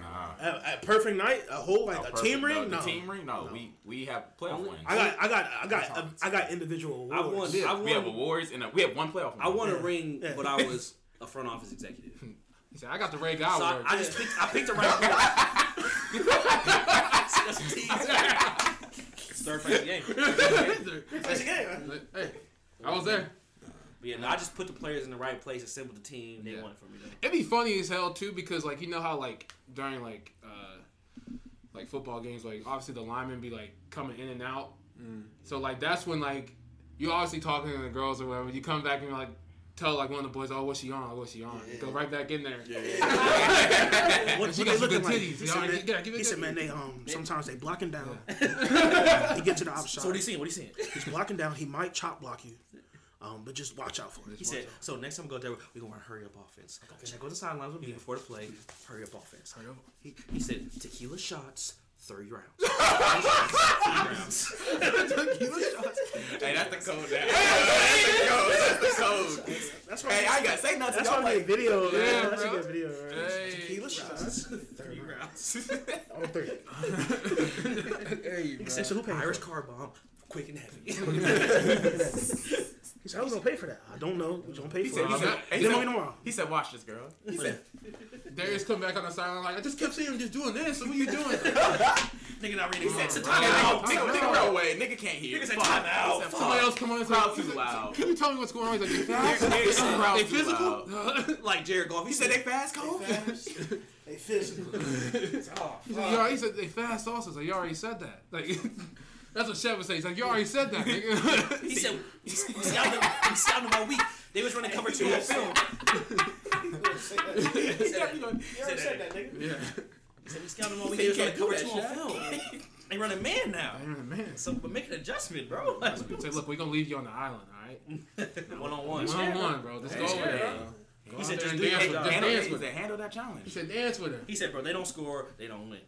Nah. A, a perfect night, a whole like No, a team ring. The No, team ring? No, we we have playoff wins. I got, I got, I got, I got individual I awards. won. I we have awards and a, we have one playoff win. I won a ring, Yeah. but I was a front office executive. He said, I got the Ray So Guy I. I just picked. I picked the right one. That's a tease. It's third place game. It's a game, hey, I was there. But yeah, no, I just put the players in the right place, assembled the team. They Yeah. won it for me. Though. It'd be funny as hell too because like you know how like during like uh like football games like obviously the linemen be like coming in and out. So like that's when like you obviously talking to the girls or whatever. You come back and you're like tell like one of the boys, oh, what's she on? What's she on? You Go right back in there. Yeah, yeah. What, She what got they some looking good like? titties. He said, gotta man, get- give it he said, man, they um sometimes they blocking down. he get to the outside. So what are you seeing? What are you seeing? He's blocking down. He might chop block you. Um, but just watch out for it. He said, so next time we go there, we're going to hurry up offense. Check out the sidelines with me before the play. Hurry up offense. Hurry up. He, he said, tequila shots, 30 rounds. 30 rounds. Hey, that's the code. Now. That's the code. That's the code. That's why. Hey, I gotta say nothing. that's Y'all why I like, get video. Man. Yeah, that's bro. a good video. Right? Hey. Tequila shots. 30 rounds. On three. Hey, He said, so who Irish car bomb, quick and heavy. He said, I was gonna pay for that. I don't know. Who's gonna pay He for said, it? he I'll said, get he him said, tomorrow. he said, watch this girl. He said, Darius come back on the sideline like I just kept seeing him just doing this. So what are you doing? Nigga not reading he said, sense. nigga, nigga, nigga, nigga, real way. Nigga can't hear. Nigga said, Fuck. time out. He said, Somebody fuck. else come on and say, Crowd too loud. Can you tell me what's going on? He's like, they fast. Darius said, crowd They too physical. like Jared Goff. He said they fast, Cole. They physical. oh, He said, oh, he said they fast also. It's like you already said that. Like that's what Chef would say. He's like, you already said that. Nigga. He said, he sounded, he sounded my week. They was running cover two on film. He said, you already said that, nigga. Yeah. He said we scouted them all week. They was running cover two on film. They running man now. They running man. So, but make an adjustment, bro. Like, Say, look, we're gonna leave you on the island, all right? one on one. One on one, bro. Let's go over there. Go He said just do dance with, job. Handle, dance he with said, her. handle that challenge. He said dance with her. He said, bro, they don't score, they don't win.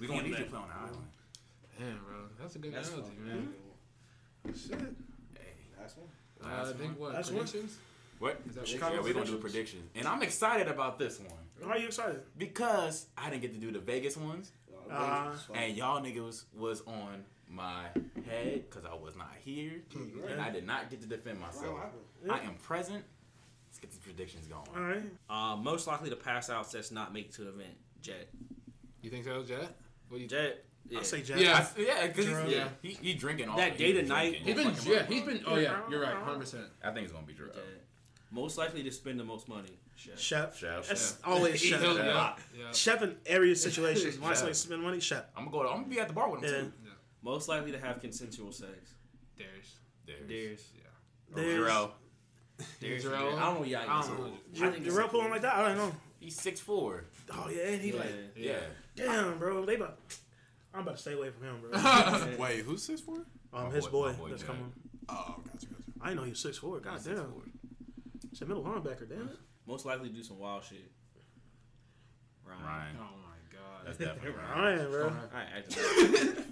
We gonna need you to play on the island. Damn, bro, that's a good That's analogy, fun. man. Shit. Hey, That's one. Uh, I think one. what Last one. predictions? what? Is that Chicago yeah, we're gonna do predictions? and I'm excited about this one Why are you excited? because I didn't get to do the Vegas ones, Uh, and y'all niggas was on my head because I was not here, and I did not get to defend myself. I am present. Let's get these predictions going. all right. Uh, most likely to pass out sets not make it to the event. Jet. You think so, Jet? What do you? Jet. Yeah. I'll say Jack. Yeah. I, yeah, because Jerome. yeah, he, he drinking all day. That day to night- He's been, Fucking yeah, he's been. Oh yeah, you're right, hundred percent. I think it's gonna be Drew. Jet. Most likely to spend the most money. Chef. Chef. Chef. That's Chef. always chef. He'll- Yeah. yeah, yeah. Chef in every situation. Why Chef. say spend money? Chef. I'm gonna go. To, I'm gonna be at the bar with him Yeah. too. Most likely to have consensual sex. Darius. There's, There's. There's- Jarrell. There's. Jarrell? I don't know y'all. I don't know. I think The pulling like that? I don't know. He's six four. Oh yeah, and he like, Yeah. damn, bro. They about. I'm about to stay away from him, bro. Wait, who's six four? Um, My his boy- boy, boy that's Jack. coming. Oh, gotcha, gotcha. I didn't know he was six four. God He's damn. 6'4". It's a middle linebacker, damn it. Most likely to do some wild shit. Ryan. Ryan. Oh my god. That's definitely Ryan. Ryan, bro. All right, acting.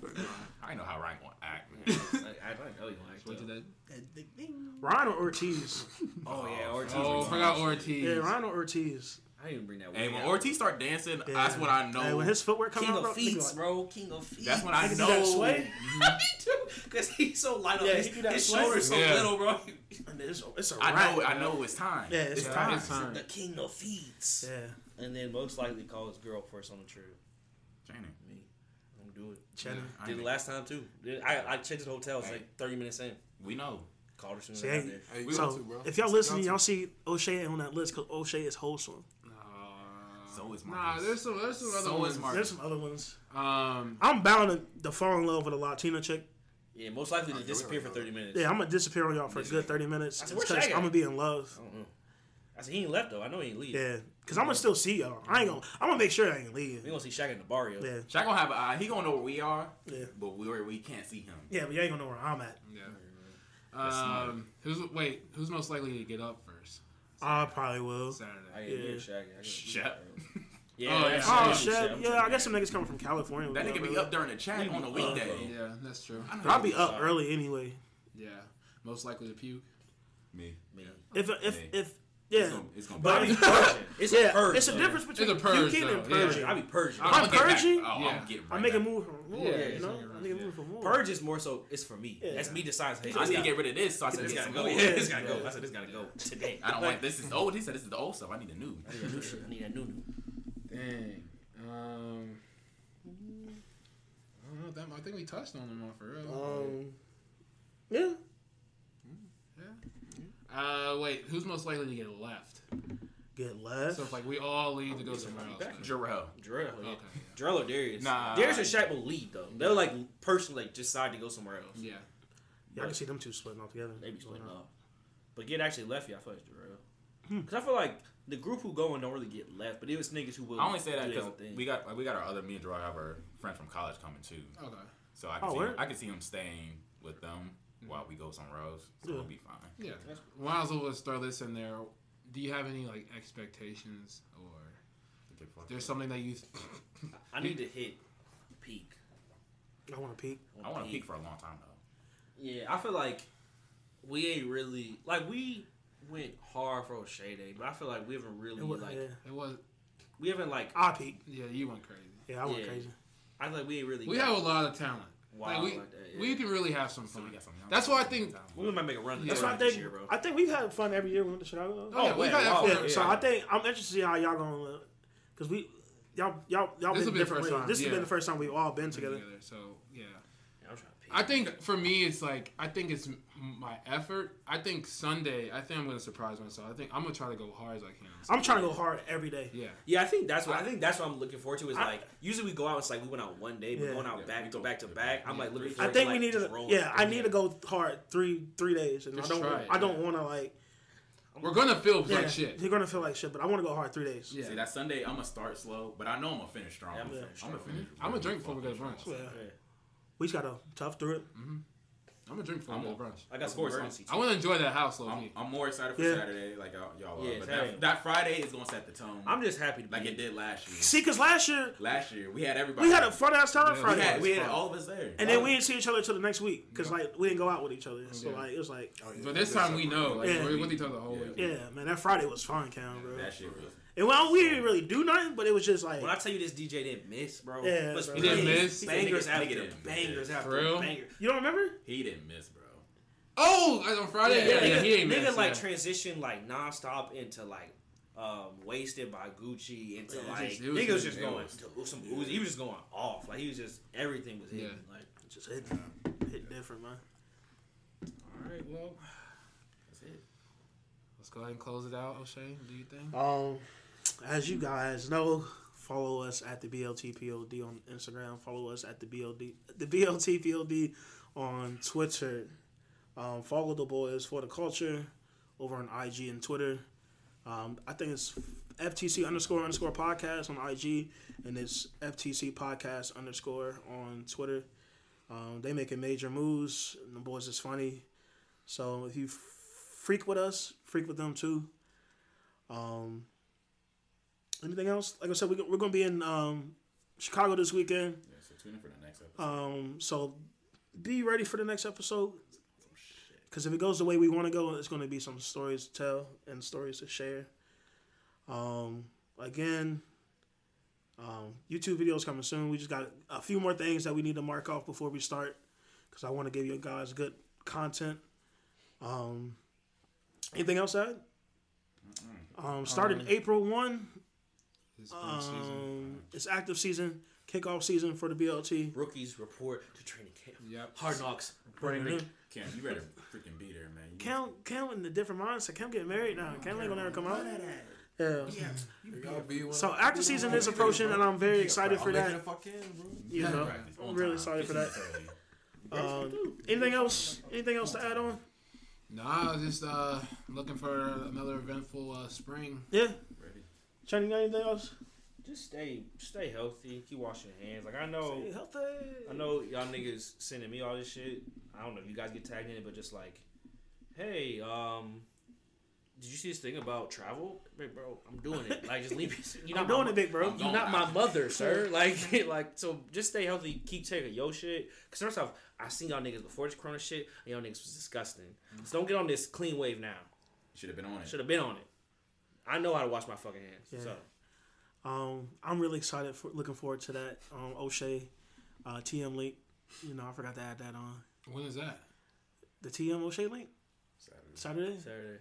I know how Ryan gonna act. Man. I, I don't know you like Wait till that. that. Ryan or Ortiz? Oh yeah, Ortiz. Oh, was forgot. Ortiz. Yeah, Ryan or Ortiz. I didn't even bring that. hey, weed when out. Ortiz start dancing, Yeah. that's when I know. Hey, when his footwork comes King out, of bro, feet, like, bro. King of feet. that's when I Nigga do know. that sway? Because he's so light Yeah, up. His, his shoulders so Yeah. little, bro. And It's, it's a I wrap, know. I know it's time. Yeah, it's it's time. time. It's time. The king of feet. Yeah, And then most likely call his girl first on the trip. Channing. Me. I'm gonna do it. Channing. I Did it ain't- last time too. I I checked the hotel. It's like 30 minutes in. We know. Called her soon See, hey, there. Hey, you So to, bro. if y'all listening, y'all see O'Shea on that list because O'Shea is wholesome. So is Nah, there's some, there's some other So ones. Marcus. There's some other ones. Um, I'm bound to, to fall in love with a Latina chick. Yeah, most likely to yeah, we disappear for 30 minutes. Yeah, I'm gonna disappear on y'all for a good 30 minutes I said, where's because Shaq I'm gonna be in love. I don't know. I said he ain't left though. I know he ain't leave. Yeah, because I'm gonna still see y'all. I ain't gonna. I'm gonna make sure I ain't leaving. We leave. gonna see Shaq in the bar, yo. Yeah, Shaq gonna have. Uh, he gonna know where we are, yeah, but we we can't see him. yeah. But you ain't gonna know where I'm at. yeah. That's smart. Um, who's wait? Who's most likely to get up first? I probably will. I Saturday. ain't Yeah. yeah. Shaq. I gotta- Yeah. Oh, that's yeah. Oh, oh Shaq. shit! I'm Yeah, I guess some niggas coming from California. That would nigga be up during the chat on a weekday. Yeah, that's true. I know But I'll be up up. early anyway. Yeah, most likely to puke. Me. Me. If if Hey. If It's yeah, gonna, it's gonna But be. I be purging. It's a yeah, purge. it's a difference between It's a purge, puking and though, yeah. purging. I be purging. I'm I'm get? Oh, Yeah. I'm getting right I'm making back. move for more. Yeah, you know, I'm making move for more. Purge is more so. It's for me. Yeah. That's me deciding. Hey, I this need to get rid of this so I said This get gotta some go. more. Yeah, this gotta go. I said this gotta go today. I don't like this. Is old. He said this is the old stuff. I need a new. I need a new shit. I need a new new. Dang. Um, I don't know. That, I think we touched on them all for real. Um, yeah, Uh, wait. Who's most likely to get left? get left. So if like we all leave to go somewhere else. then- Jarrell. Jarrell. Yeah. Okay. Jarrell or Darius. Nah. Darius and Shaq will lead though. They'll like personally like, decide to go somewhere else. Yeah. yeah, I can see them two splitting off together. They be splitting up. But get actually left, yeah, I feel like Jarrell. Because I feel like the group who going don't really get left, but it was niggas who will. I only say that because we got like, we got our other me and Jarrell have our friends from college coming too. Okay. So I can Oh, see word? I can see him staying with them Mm-hmm. while we go somewhere else. So Yeah. it'll be fine. Yeah. Might as well let's throw this in there. Do you have any like expectations or there's something that you? I need to hit peak. I want to peak. I want to peak for a long time though. Yeah, I feel like we ain't really like we went hard for O'Shea Day, but I feel like we haven't really It was, like yeah, It was. we haven't like I peek. Yeah, you went crazy. Yeah, I went Yeah. crazy. I feel like we ain't really. We got have a lot of talent. Wild like we, like that. Yeah. we can really have some So fun. we got some That's why I think- we might make a run. That's why I think. year, bro. I think we've had fun every year we went to Chicago. Oh, yeah, we've had wow. fun. Yeah, so I think I'm interested to see how y'all gonna, uh, because we, y'all, y'all, y'all This will been be the different. first ways. time, This has been the first time we've all been together. So yeah. Yeah, I'm trying to peak. I think for me, it's like I think it's my effort. I think Sunday. I think I'm gonna surprise myself. I think I'm gonna try to go hard as I can. I'm trying to go hard every day. Yeah. Yeah, I think that's what I think that's what I'm looking forward to. Is I- like usually we go out. It's like we went out one day, but Yeah. going out Yeah, back we to go back to to back. back. I'm like looking. I think to, we like, need just to. roll. Yeah, I need to go hard three three days, and Just I don't. try it, I don't yeah. want to like. We're gonna feel Yeah, like shit. You're gonna feel like shit, but I want to go hard three days. Yeah. See, that Sunday, I'm gonna start slow, but I know I'm gonna finish strong. Yeah, I'm I'm gonna gonna finish finish. I'm gonna finish. I'm gonna drink before we go to fucking brunch. Strong. Yeah. Yeah. We just gotta tough through it. Mm-hmm. I'm gonna drink before I'm we go on- to brunch. I got Of some course, emergency. I want to enjoy that house, low I'm. I'm more excited for Yeah. Saturday, like y'all, y'all Yeah, are. But Saturday. that, that Friday is gonna set the tone. I'm just happy to be like it did last year. See, cause last year Last year we had everybody. we had a fun ass time Yeah, Friday, we had, we had all of us there. and then we didn't see each other until the next week because like we didn't go out with each other. So Yeah. like it was like, Oh, yeah, But this time we know, like Yeah. we're with each other the whole Yeah. week. yeah, man, that Friday was fun, Cam, bro. that shit was. And well, we didn't really do nothing, but it was just like, When I tell you this DJ didn't miss, bro. Yeah, was bro. He didn't playing miss? Bangers Nigga- after nigga didn't bangers miss. after For real? bangers. you don't remember? He didn't miss, bro. Oh, like on Friday, yeah, nigga, yeah, he ain't nigga missed, like yeah. transitioned like nonstop into like um, wasted by Gucci into Yeah, like just- was nigga was just- just going was- some Uzi. He was just going off. Like he was just everything was hitting. Yeah. Like Just hit, hit different, man. All right, well, That's it. let's go ahead and close it out. O'Shea, do you think? Um, as you guys know, follow us at the BLTPOD on Instagram. Follow us at the BLD the BLTPOD on Twitter. Um, follow the boys for the culture over on IG and Twitter. Um, I think it's FTC underscore underscore podcast on IG and it's FTC podcast underscore on Twitter. Um, they making major moves. And the boys is funny. So if you freak with us, freak with them too. Um, anything else? Like I said, we, we're going to be in um, Chicago this weekend. Yeah, so tune in for the next episode. Um, so be ready for the next episode. Because if it goes the way we want to go, it's going to be some stories to tell and stories to share. Um, again, um, YouTube videos coming soon. We just got a few more things that we need to mark off before we start. Because I want to give you guys good content. Um, anything else, Ed? Um, started April 1. This. Um, it's active season, kickoff season for the BLT. rookies report to training camp. Yep. Hard knocks. Brand new. Cam, you better freaking be there, man. You- Cam, Cam in a different mindset. Cam getting married now. Cam ain't gonna ever come out. Yeah. Y'all be one- So active season is approaching, and I'm very excited for that. if I can, bro. You know, I'm really excited for that. Um, anything else? Anything else to add on? Nah, just uh, looking for another eventful uh, spring. Yeah. Ready? Johnny, you got anything else? Just stay stay healthy. Keep washing your hands. Like I know Stay healthy. I know y'all niggas sending me all this shit. I don't know if you guys get tagged in it, but just like, hey, um, did you see this thing about travel? Big bro, I'm doing it. Like, just leave. You're I'm not my doing it, big bro. You're not my mother, sir. Like, like, so just stay healthy. Keep taking your shit. Cause first off, I seen y'all niggas before this Corona shit, and y'all niggas was disgusting. So don't get on this clean wave now. Should have been on it. Should have been on it. I know how to wash my fucking hands. Yeah. So Um, I'm really excited for looking forward to that. Um, O'Shea, uh, TM link. You know, I forgot to add that on When is that? the TM O'Shea link Saturday. Saturday. Saturday.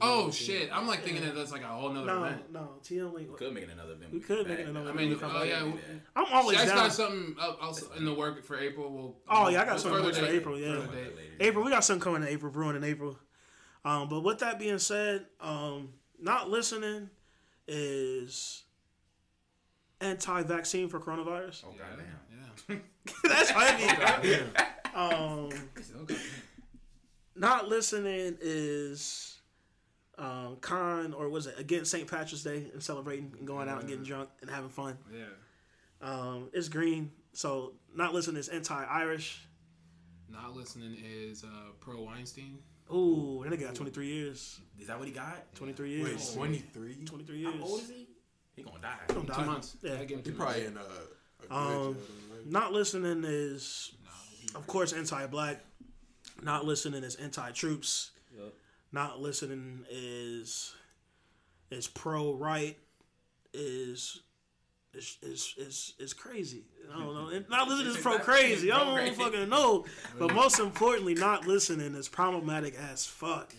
Oh shit! I'm like thinking that that's like a whole nother No, event. no, TM link. We could make it another event. We can could back. make it another I mean, event. oh yeah, Do we- that. I'm always Shaq's down. got something el- else in the work for April. We'll, Oh, yeah, I got we'll something further for April, yeah. further Talk date. about that later. April, we got something coming in April, brewing in April. Um, but with that being said, um, not listening is anti-vaccine for coronavirus. Oh Yeah, goddamn. yeah. That's heavy. um, Okay. not listening is um, con or was it against St. Patrick's Day and celebrating and going out and getting drunk and having fun. Yeah. Um, it's green, so not listening is anti-Irish. Not listening is uh, pro Weinstein. Ooh, that nigga got 23 years. Is that what he got? 23 Wait, years. 23? 23 years. How old is he? He gonna die. Don't die. Two months. Yeah. Gotta give him He probably months. in a, a Um, good right? Not listening is, of course, anti-black. Not listening is anti-troops. Yup. Not listening is is pro-right. Is is is is, is crazy. I don't know. And not listening is pro-crazy. I don't fucking know. But most importantly, not listening is problematic as fuck.